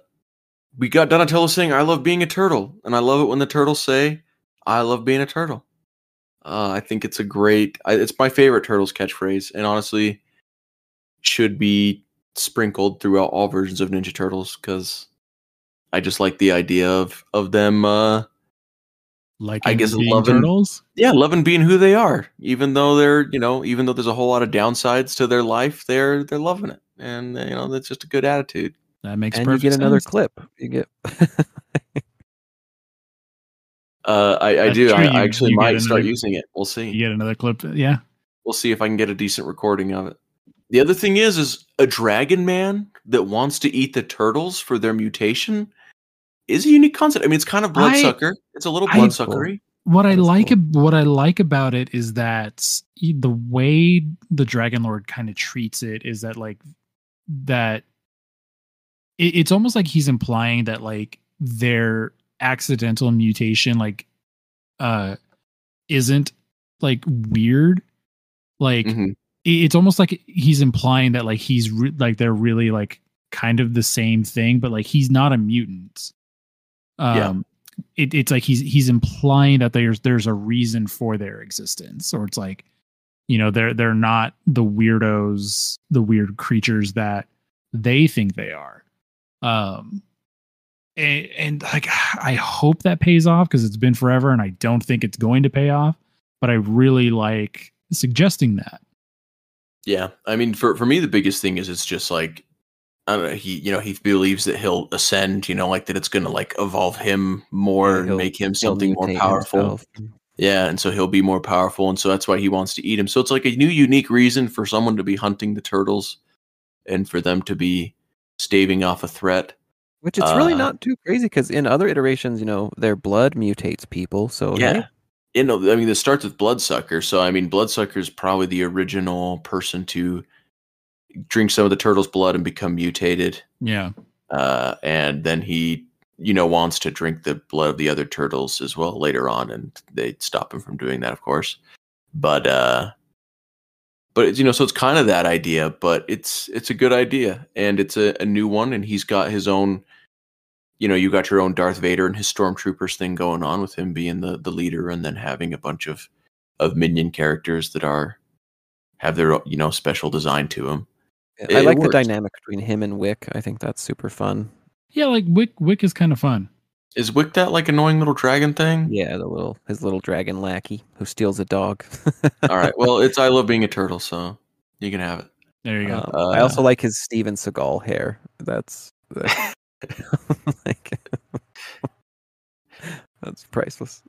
we got Donatello saying, "I love being a turtle," and I love it when the turtles say, "I love being a turtle." Uh, I think it's a great. I, it's my favorite turtles catchphrase, and honestly, should be sprinkled throughout all versions of Ninja Turtles because I just like the idea of of them. Uh, Like I guess loving- turtles. yeah, loving being who they are, even though they're you know, even though there's a whole lot of downsides to their life, they're they're loving it, and you know that's just a good attitude. That makes and you perfect get another sense. clip. You get <laughs> <laughs> Uh, I, I do. I, you- I actually might start using it. We'll see. You get another clip. Yeah. We'll see if I can get a decent recording of it. The other thing is, is a dragon man that wants to eat the turtles for their mutation is a unique concept. I mean, it's kind of I- bloodsucker. It's a little I- bloodsuckery. What I like, cool. what I like about it is that the way the Dragon Lord kind of treats it is that like that. It, it's almost like he's implying that like their accidental mutation like uh isn't like weird like Mhm. it's almost like he's implying that like he's re- like they're really like kind of the same thing but like he's not a mutant um Yeah. it, it's like he's he's implying that there's there's a reason for their existence or it's like you know they're they're not the weirdos the weird creatures that they think they are um and, and like i hope that pays off because it's been forever and i don't think it's going to pay off but i really like suggesting that Yeah, I mean, for for me, the biggest thing is it's just like I don't know. He you know he believes that he'll ascend. You know, like that it's going to like evolve him more Yeah, and make him something more powerful. himself. Yeah, and so he'll be more powerful, and so that's why he wants to eat him. So it's like a new, unique reason for someone to be hunting the turtles, and for them to be staving off a threat. Which it's really Uh, not too crazy because in other iterations, you know, their blood mutates people. So yeah, hey, you know, I mean, this starts with Bloodsucker. So I mean, Bloodsucker is probably the original person to drink some of the turtle's blood and become mutated. yeah uh, and then he you know wants to drink the blood of the other turtles as well later on and they stop him from doing that of course but uh but it's, you know so it's kind of that idea but it's it's a good idea and it's a, a new one and he's got his own you know you got your own darth vader and his stormtroopers thing going on with him being the the leader and then having a bunch of of minion characters that are have their you know special design to them I it like the dynamic between him and Wick. I think that's super fun. yeah like wick wick is kind of fun is wick that like annoying little dragon thing Yeah, the little his little dragon lackey who steals a dog. <laughs> All right. Well, it's I love being a turtle, so you can have it. there you go Um, I also Uh, like his Steven Seagal hair. That's that's, <laughs> <laughs> like, <laughs> that's priceless.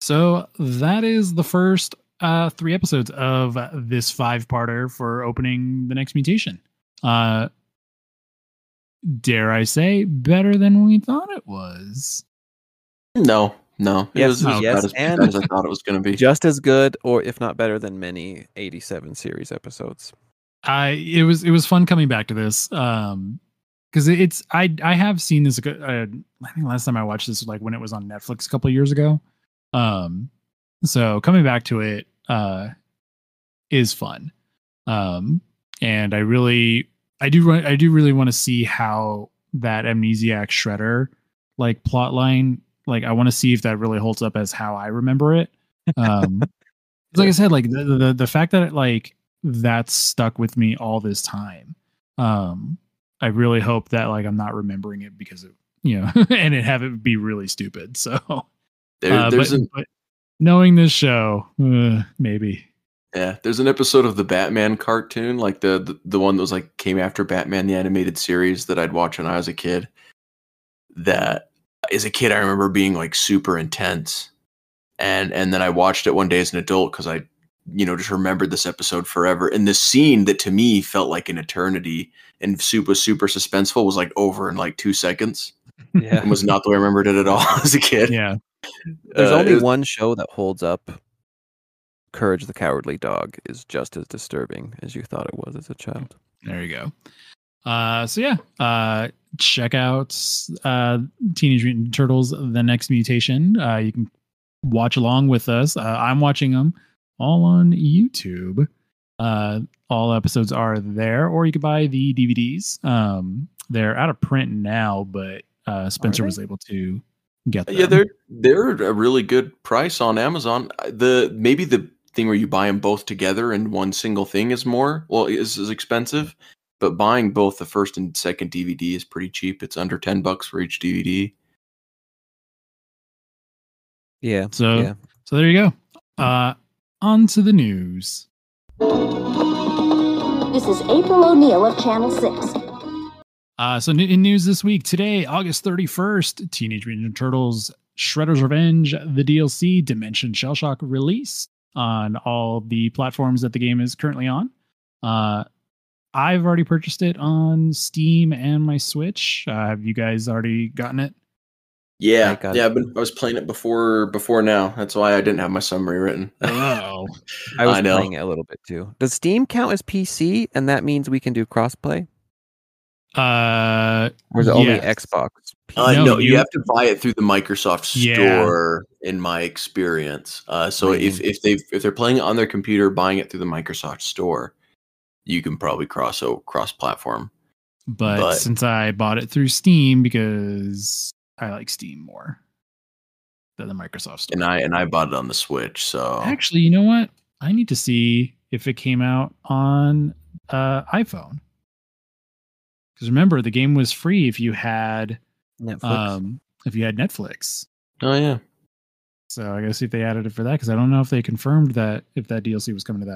So that is the first uh, three episodes of this five-parter for opening the next mutation. Uh, dare I say, better than we thought it was. No, no. It Yes, was, it was yes, about as and- as I thought it was going to be. Just as good, or if not better, than many '87 series episodes. I it was it was fun coming back to this um because it's I I have seen this uh, I think last time I watched this was like when it was on Netflix a couple of years ago. Um so coming back to it uh is fun. Um and I really I do I do really want to see how that amnesiac shredder like plot line like I want to see if that really holds up as how I remember it. Um <laughs> like I said like the, the the fact that it, like that's stuck with me all this time um I really hope that like I'm not remembering it because of you know <laughs> and it have it be really stupid so. There, uh, there's but, an but knowing this show uh, maybe. Yeah, there's an episode of the Batman cartoon, like the, the the one that was like came after Batman the animated series that I'd watch when I was a kid. That as a kid I remember being like super intense, and and then I watched it one day as an adult because I, you know, just remembered this episode forever. And the scene that to me felt like an eternity and super super suspenseful was like over in like two seconds. Yeah, and was not the way I remembered it at all <laughs> as a kid. yeah there's Uh, only was- one show that holds up. Courage the Cowardly Dog is just as disturbing as you thought it was as a child. There you go. Uh, so yeah, uh, check out uh, Teenage Mutant Turtles: The Next Mutation. Uh, you can watch along with us. Uh, I'm watching them all on YouTube. Uh, all episodes are there, or you can buy the DVDs. Um, they're out of print now, but uh, Spencer was able to get them. Yeah, they're they're a really good price on Amazon. The maybe the thing where you buy them both together in one single thing is more well is is expensive, but buying both the first and second DVD is pretty cheap. It's under ten bucks for each DVD. Yeah. So yeah. so there you go. Uh, on to the news. This is April O'Neil of Channel 6. Uh, so in news this week, today, August 31st, Teenage Mutant Ninja Turtles Shredder's Revenge, the DLC Dimension Shell Shock release on all the platforms that the game is currently on. Uh, I've already purchased it on Steam and my Switch. Uh, have you guys already gotten it? Yeah, I got yeah. it. I've been, I was playing it before before now. That's why I didn't have my summary written. <laughs> Oh, <laughs> I was I know. playing it a little bit too. Does Steam count as PC, and that means we can do crossplay, uh, or is it only. Xbox? Uh, No, no, you, you- have to buy it through the Microsoft Yeah. Store. In my experience, uh, so if Really? if they if they're playing it on their computer, buying it through the Microsoft Store, you can probably cross o- cross platform. but, But- since I bought it through Steam because I like Steam more than the Microsoft Store. And I and I bought it on the Switch. So Actually, you know what? I need to see if it came out on uh, iPhone. Because remember, the game was free if you had Netflix. um, if you had Netflix. oh yeah, So I gotta see if they added it for that because I don't know if they confirmed that if that DLC was coming to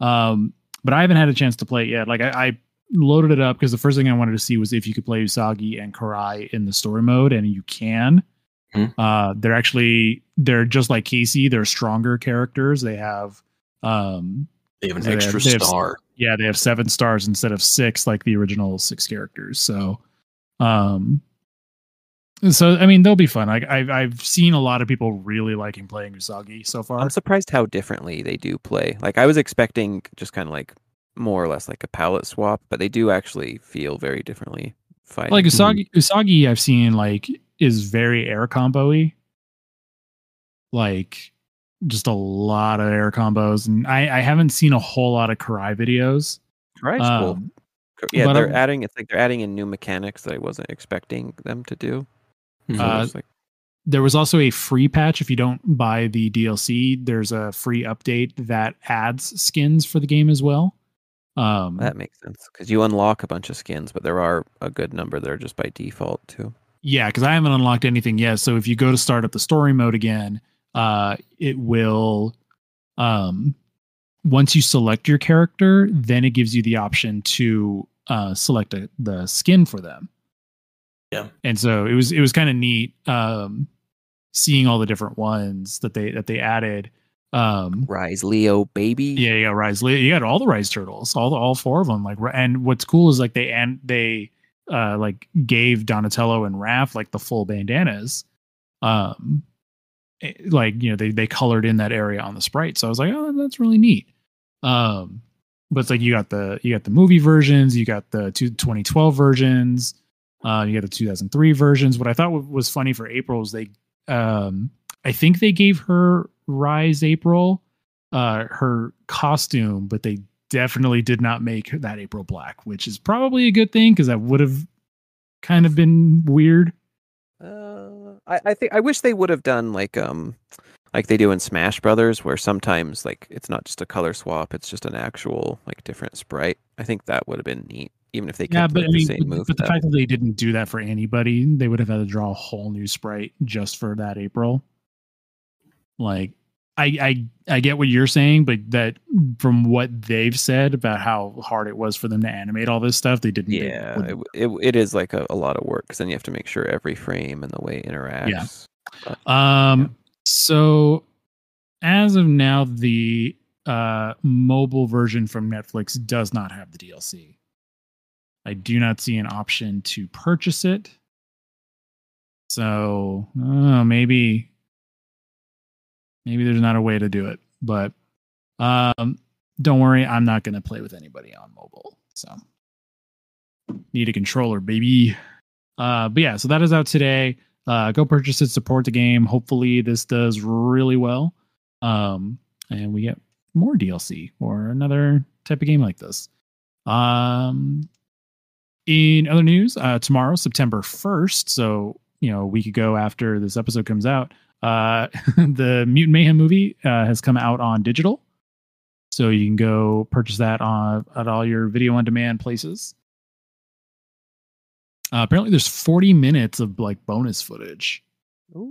that. Um, but I haven't had a chance to play it yet. Like I, I loaded it up because the first thing I wanted to see was if you could play Usagi and Karai in the story mode, and you can. Hmm. Uh, they're actually they're just like Casey. They're stronger characters. They have um, they have an They have- extra they have- star. yeah, they have seven stars instead of six like the original six characters. So, um, so I mean they'll be fun. Like I've I've seen a lot of people really liking playing Usagi so far. I'm surprised how differently they do play. Like I was expecting just kind of like more or less like a palette swap, but they do actually feel very differently fighting. like Usagi, Usagi, I've seen like is very air combo-y. Like just a lot of air combos, and I I haven't seen a whole lot of Karai videos. Right, cool. Um, Yeah, they're I'm- adding. It's like they're adding in new mechanics that I wasn't expecting them to do. So Uh, like, there was also a free patch if you don't buy the DLC. There's a free update that adds skins for the game as well. Um, that makes sense because you unlock a bunch of skins, but there are a good number that are just by default too. yeah, because I haven't unlocked anything yet. So if you go to start up the story mode again, uh, it will. Um, once you select your character, then it gives you the option to uh, select a, the skin for them. Yeah. and so it was it was kind of neat um, seeing all the different ones that they that they added. Um, Rise Leo, baby. Yeah, you got Rise. Leo. You got all the Rise turtles, all the, all four of them. Like, and what's cool is like they and they uh like gave Donatello and Raph like the full bandanas. Um, eh, like you know they they colored in that area on the sprite, so I was like, oh, that's really neat. Um, but it's like you got the you got the movie versions, you got the two, 2012 versions, uh, you got the 2003 versions. What I thought wa- was funny for April is they, um, I think they gave her Rise April uh her costume, but they definitely did not make that April black, which is probably a good thing because that would have kind of been weird. Uh, I, I think I wish they would have done like um like they do in Smash Brothers, where sometimes like it's not just a color swap; it's just an actual like different sprite. I think that would have been neat, even if they kept Yeah, but I mean, the same but, move. but the fact that they didn't do that for anybody, they would have had to draw a whole new sprite just for that April. Like, I I I get what you're saying, but that from what they've said about how hard it was for them to animate all this stuff, they didn't. yeah, wouldn't- it, it, it is like a, a lot of work because then you have to make sure every frame and the way it interacts. Um. So, as of now, the uh mobile version from Netflix does not have the DLC. I do not see an option to purchase it. So uh, maybe, maybe there's not a way to do it. But um, don't worry, I'm not going to play with anybody on mobile. So need a controller, baby. Uh, but yeah, so that is out today uh, go purchase it support the game hopefully this does really well um, and we get more dlc or another type of game like this um, in other news uh, tomorrow september 1st so you know a week ago after this episode comes out uh, <laughs> the mutant mayhem movie uh, has come out on digital so you can go purchase that on at all your video on demand places uh, apparently there's 40 minutes of like bonus footage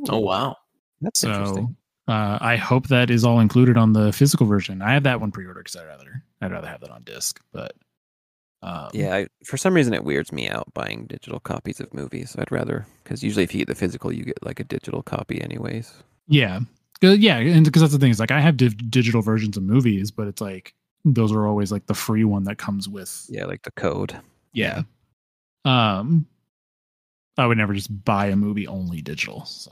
Oh wow. that's interesting. so uh, I hope that is all included on the physical version. I have that one pre-ordered because I'd rather I'd rather have that on disc. But Um, Yeah, I, for some reason it weirds me out buying digital copies of movies. I'd rather because usually if you get the physical, you get like a digital copy anyways. Yeah, Yeah, and because that's the thing is like I have div- digital versions of movies, but it's like those are always like the free one that comes with. Yeah, like the code. Yeah. Um, I would never just buy a movie only digital. So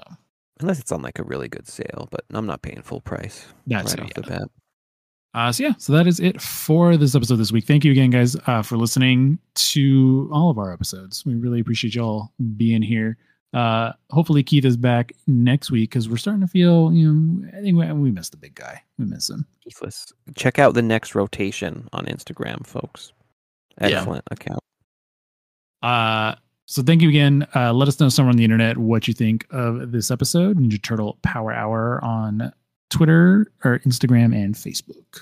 Unless it's on like a really good sale, but I'm not paying full price that's right it, off the bat. Uh, so yeah, so that is it for this episode this week. Thank you again, guys, uh, for listening to all of our episodes. We really appreciate y'all being here. Uh, hopefully Keith is back next week because we're starting to feel, you know, I think we, we miss the big guy. We miss him. Keithless. Check out the next rotation on Instagram, folks. Yeah. Excellent account. Uh, so thank you again. Uh, let us know somewhere on the internet what you think of this episode. Ninja Turtle Power Hour on Twitter or Instagram and Facebook.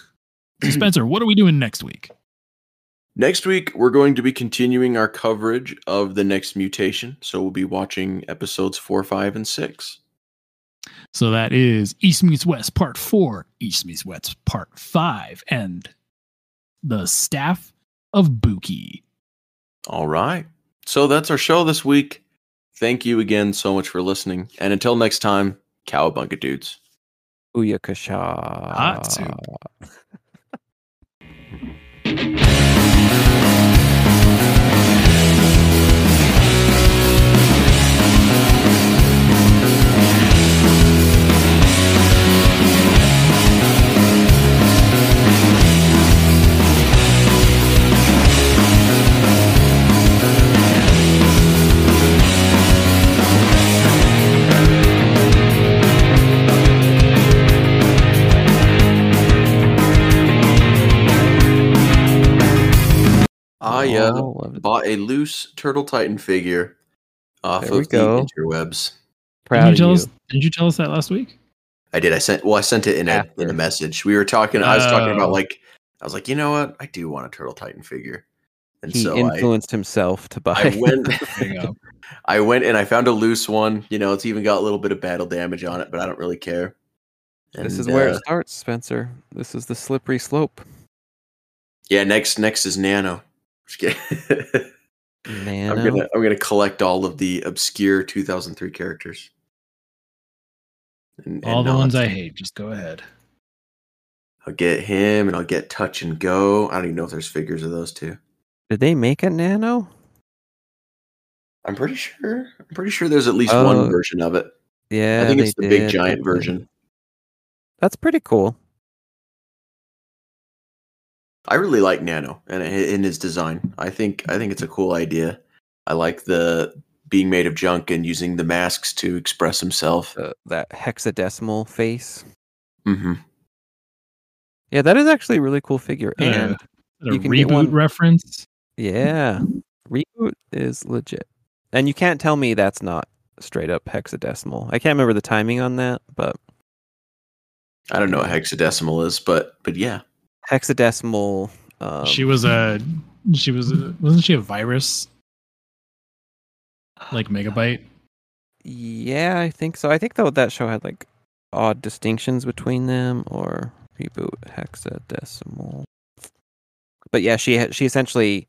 <clears throat> Spencer, what are we doing next week? Next week, we're going to be continuing our coverage of the next mutation. So we'll be watching episodes four, five, and six. So that is East Meets West Part 4, East Meets West Part 5, and the staff of Buki. All right. So that's our show this week. Thank you again so much for listening. And until next time, cowabunga dudes. Uyakasha. Hot soup. <laughs> I uh, Oh, love bought a loose Turtle Titan figure off There we of the go. interwebs. Proud didn't, of you tell you. us, didn't you tell us that last week? I did. I sent. Well, I sent it in a in a message. We were talking. I was talking about Oh. like. I was like, you know what? I do want a Turtle Titan figure, and He so I, influenced himself to buy. I went. There you go. I went and I found a loose one. You know, it's even got a little bit of battle damage on it, but I don't really care. this is where uh, it starts, Spencer. This is the slippery slope. Yeah, next next is Nano. Just kidding. Nano. I'm gonna oh. I'm gonna collect all of the obscure 2003 characters. And- All and the ones I hate. Just go ahead. I'll get him, and I'll get Touch and Go. I don't even know if there's figures of those two. Did they make a Nano? I'm pretty sure. I'm pretty sure there's at least Oh, one version of it. Yeah, I think it's the big giant version. That's pretty cool. I really like Nano and in his design. I think I think it's a cool idea. I like the being made of junk and using the masks to express himself. Uh, that hexadecimal face. hmm Yeah, that is actually a really cool figure. Uh, And a You can get reboot one- reference. yeah, reboot is legit. And you can't tell me that's not straight up hexadecimal. I can't remember the timing on that, but I don't know what hexadecimal is, but but yeah. Hexadecimal. Um, she was a. She was. A, wasn't she a virus? Like megabyte. Yeah, I think so. I think though that show had like odd distinctions between them or reboot hexadecimal. But yeah, she had, she essentially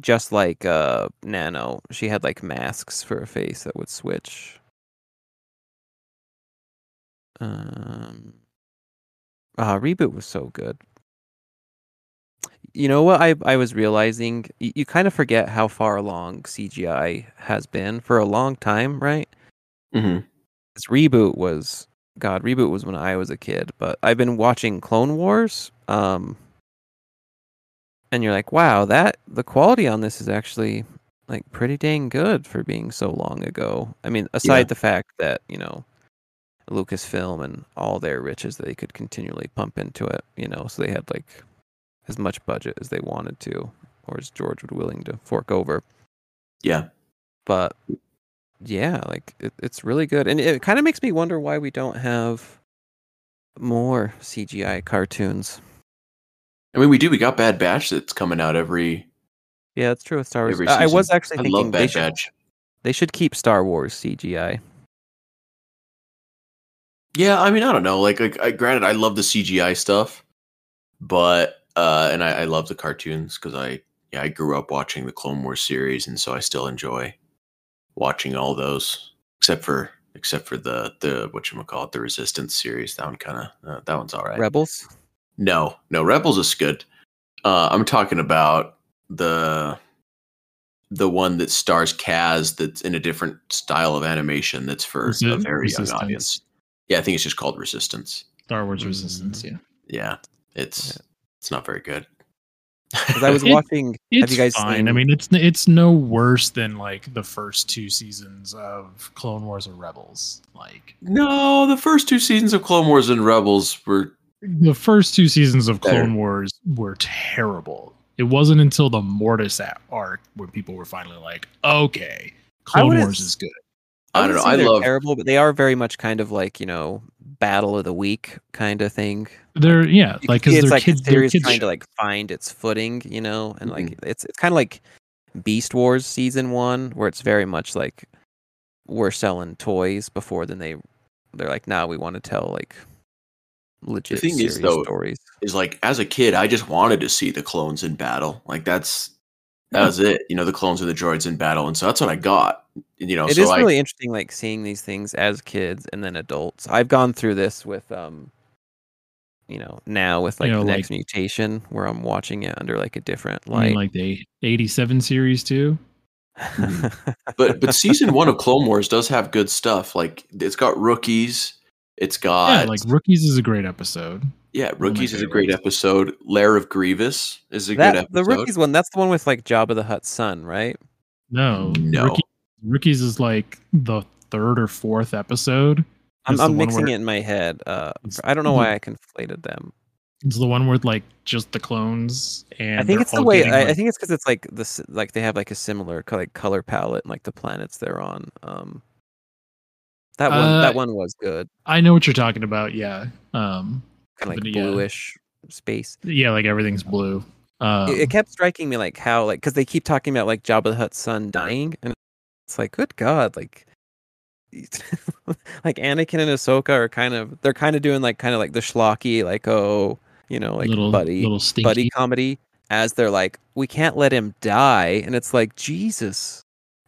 just like uh Nano, she had like masks for a face that would switch. Um uh reboot was so good. You know what I I was realizing you, you kind of forget how far along CGI has been for a long time, right? hmm this reboot was god reboot was when i was a kid but i've been watching clone wars um and you're like wow that the quality on this is actually like pretty dang good for being so long ago i mean aside Yeah. the fact that you know lucasfilm and all their riches they could continually pump into it you know so they had like as much budget as they wanted to or as george would willing to fork over Yeah. but yeah, like it, it's really good, and it kind of makes me wonder why we don't have more CGI cartoons. I mean, we do. We got Bad Batch that's coming out every Yeah, that's true with Star Wars. every I was actually I thinking they Bad should they should keep Star Wars CGI. Yeah, I mean, I don't know. Like, like I, granted, I love the CGI stuff, but uh, and I, I love the cartoons because I yeah, I grew up watching the Clone Wars series, and so I still enjoy watching all those, except for except for the the what you call it, the Resistance series. That one kind of uh, that one's all right. Rebels. No, no, Rebels is good. Uh, I'm talking about the the one that stars Kaz that's in a different style of animation that's for Is a it very young audience. Yeah, I think it's just called Resistance. Star Wars Resistance. Yeah, Yeah, it's it's not very good. 'Cause I was It- <laughs> <laughs> watching. have it's you guys fine. seen? I mean, it's it's no worse than like the first two seasons of Clone Wars or Rebels. Like no, the first two seasons of Clone Wars and Rebels were the first two seasons of Better. Clone Wars were terrible. It wasn't until the Mortis arc when people were finally like, okay, Clone Wars is good. I don't know. I love terrible, but they are very much kind of like you know battle of the week kind of thing. They're yeah, You like because it's they're like kids. the They're series kids. trying show. to like find its footing, you know, and like Mm-hmm. it's it's kind of like Beast Wars season one, where it's very much like we're selling toys before then they they're like, now we want to tell like legit thing is, though, stories. is like as a kid, I just wanted to see the clones in battle. Like that's that was it. You know, the clones and the droids in battle, and so that's what I got. You know, It so is I, really interesting, like seeing these things as kids and then adults. I've gone through this with, um, you know, now with like You know, the like- next mutation, where I'm watching it under like a different I light. like the '87 series too. Hmm. <laughs> but but season one of Clone Wars does have good stuff. Like it's got rookies. It's got yeah, like Rookies is a great episode. yeah, my rookies is a great episode. Lair of Grievous is a that good episode the rookies one, that's the one with like Jabba the Hutt's son, right? No, No. Rookie- Rookies is like the third or fourth episode. I'm, I'm mixing where- it in my head. Uh, I don't know why I conflated them. It's the one with like just the clones, and I think it's the way. I, I think it's because it's like this, like they have like a similar like color palette and like the planets they're on. Um, that one, Uh, that one was good. I know what you're talking about. Yeah, um, Kind of like but yeah. bluish space. yeah, like everything's blue. Um, it, it kept striking me like how like because they keep talking about like Jabba the Hutt's son dying, and it's like, good God, like, <laughs> like Anakin and Ahsoka are kind of they're kind of doing like kind of like the schlocky like oh you know like little buddy little buddy comedy as they're like we can't let him die, and it's like Jesus,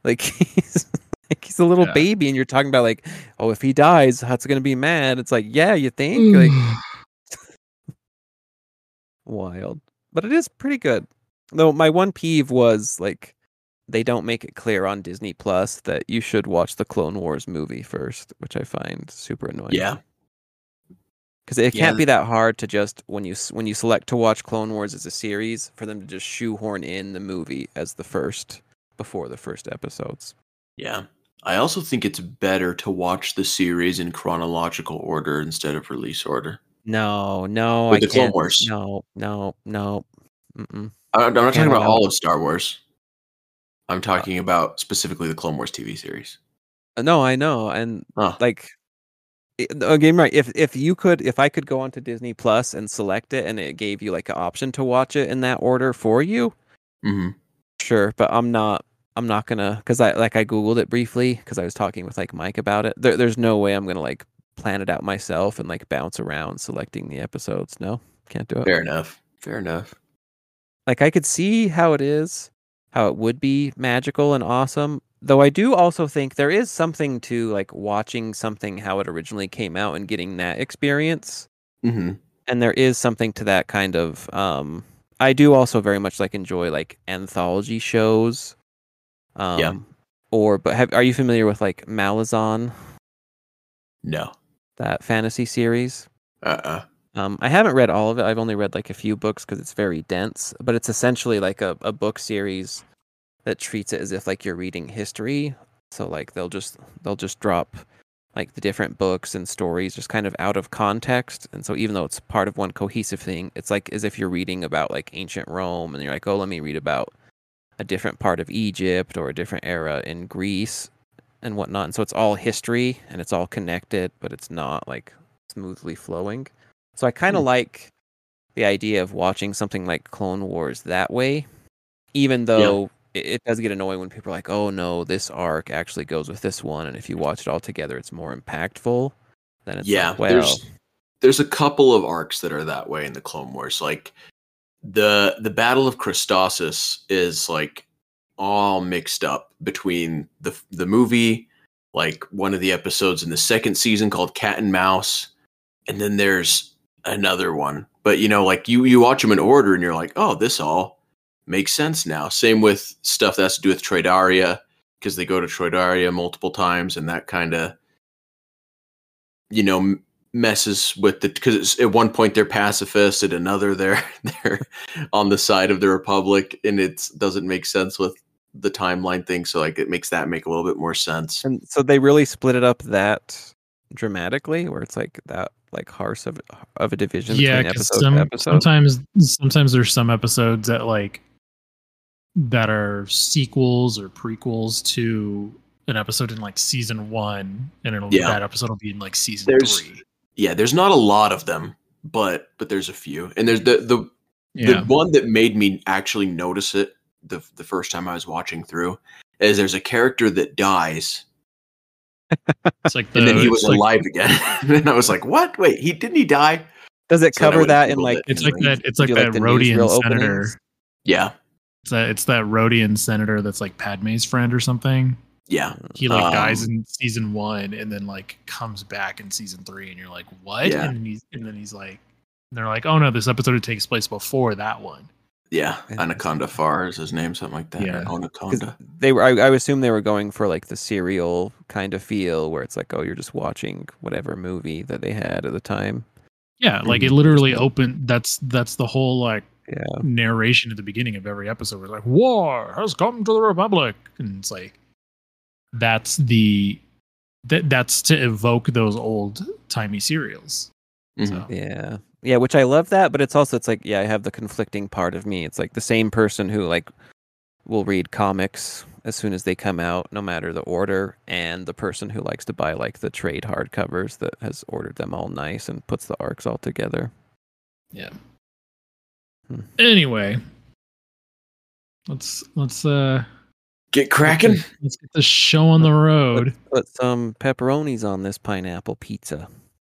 like <laughs> he's. Like he's a little Yeah. baby, and you're talking about like, oh, if he dies, Hutt's gonna be mad. It's like, yeah, you think? Like, <sighs> wild but it is pretty good though my one peeve was like they don't make it clear on disney plus that you should watch the clone wars movie first which i find super annoying yeah, because it Yeah. can't be that hard to just when you when you select to watch clone wars as a series for them to just shoehorn in the movie as the first before the first episodes yeah. I also think it's better to watch the series in chronological order instead of release order. no no With i the Clone Wars. no no no Mm-mm. I'm not talking about all of Star Wars. I'm talking about specifically the Clone Wars TV series. Uh, no i know and Huh. like again right if if you could if i could go onto disney plus and select it and it gave you like an option to watch it in that order for you hmm sure but i'm not i'm not gonna because i like i googled it briefly because i was talking with like mike about it there, there's no way i'm gonna like plan it out myself and like bounce around selecting the episodes no can't do it Fair enough. Fair enough. like I could see how it is, how it would be magical and awesome. Though I do also think there is something to like watching something how it originally came out and getting that experience. hmm And there is something to that kind of um I do also very much like enjoy like anthology shows. Um Yeah. or but have, are you familiar with like Malazan, No. that fantasy series? Uh-uh. Um, I haven't read all of it. I've only read like a few books because it's very dense. But it's essentially like a, a book series that treats it as if like you're reading history. So like they'll just they'll just drop like the different books and stories just kind of out of context. And so even though it's part of one cohesive thing, it's like as if you're reading about like ancient Rome and you're like, oh, let me read about a different part of Egypt or a different era in Greece and whatnot. And so it's all history and it's all connected, but it's not like smoothly flowing. So I kind of hmm. like the idea of watching something like Clone Wars that way, even though it, it does get annoying when people are like, "Oh no, this arc actually goes with this one," and if you watch it all together, it's more impactful. Then it's yeah, like, there's there's a couple of arcs that are that way in the Clone Wars. Like the the Battle of Christosis is like all mixed up between the the movie, like one of the episodes in the second season called Cat and Mouse, and then there's another one. But you know, like you you watch them in order, and you're like, oh, this all makes sense now. Same with stuff that has to do with Toydaria because they go to Toydaria multiple times, and that kind of you know messes with the because at one point they're pacifist, at another <laughs> they're they're on the side of the Republic, and it doesn't make sense with the timeline thing. So like it makes that make a little bit more sense. And so they really split it up that dramatically, where it's like that like harsh of of a division yeah, between 'cause episode some, episode. sometimes sometimes there's some episodes that like that are sequels or prequels to an episode in like season one, and it'll Yeah. that episode will be in like season There's- three. Yeah, there's not a lot of them, but but there's a few, and there's the the Yeah, The one that made me actually notice it the the first time I was watching through is there's a character that dies it's like the, <laughs> and then he it's was like- alive again. <laughs> and I was like, "What? Wait, he didn't he die?" Does it So cover that in like it. It's like that. It's like that like, the Rodian newsreel senator. openings? Yeah, It's that it's that Rodian senator that's like Padme's friend or something. yeah, He like Um, dies in season one and then like comes back in season three, and you're like, what? Yeah. And then he's and then he's like, and they're like, oh no, this episode takes place before that one. Yeah. Onaconda Farr is his name, something like that. Yeah. Onaconda. they were I, I assume they were going for like the serial kind of feel where it's like oh you're just watching whatever movie that they had at the time Yeah, like Mm-hmm. it literally opened. That's that's the whole like yeah narration at the beginning of every episode. We're like, war has come to the republic, and it's like that's the that that's to evoke those old timey serials. Mhm. So yeah yeah which i love that but it's also it's like yeah i have the conflicting part of me it's like the same person who like will read comics as soon as they come out no matter the order and the person who likes to buy like the trade hardcovers that has ordered them all nice and puts the arcs all together Yeah. anyway, let's let's uh Get cracking. let's get the show on the road. Let's put some pepperonis on this pineapple pizza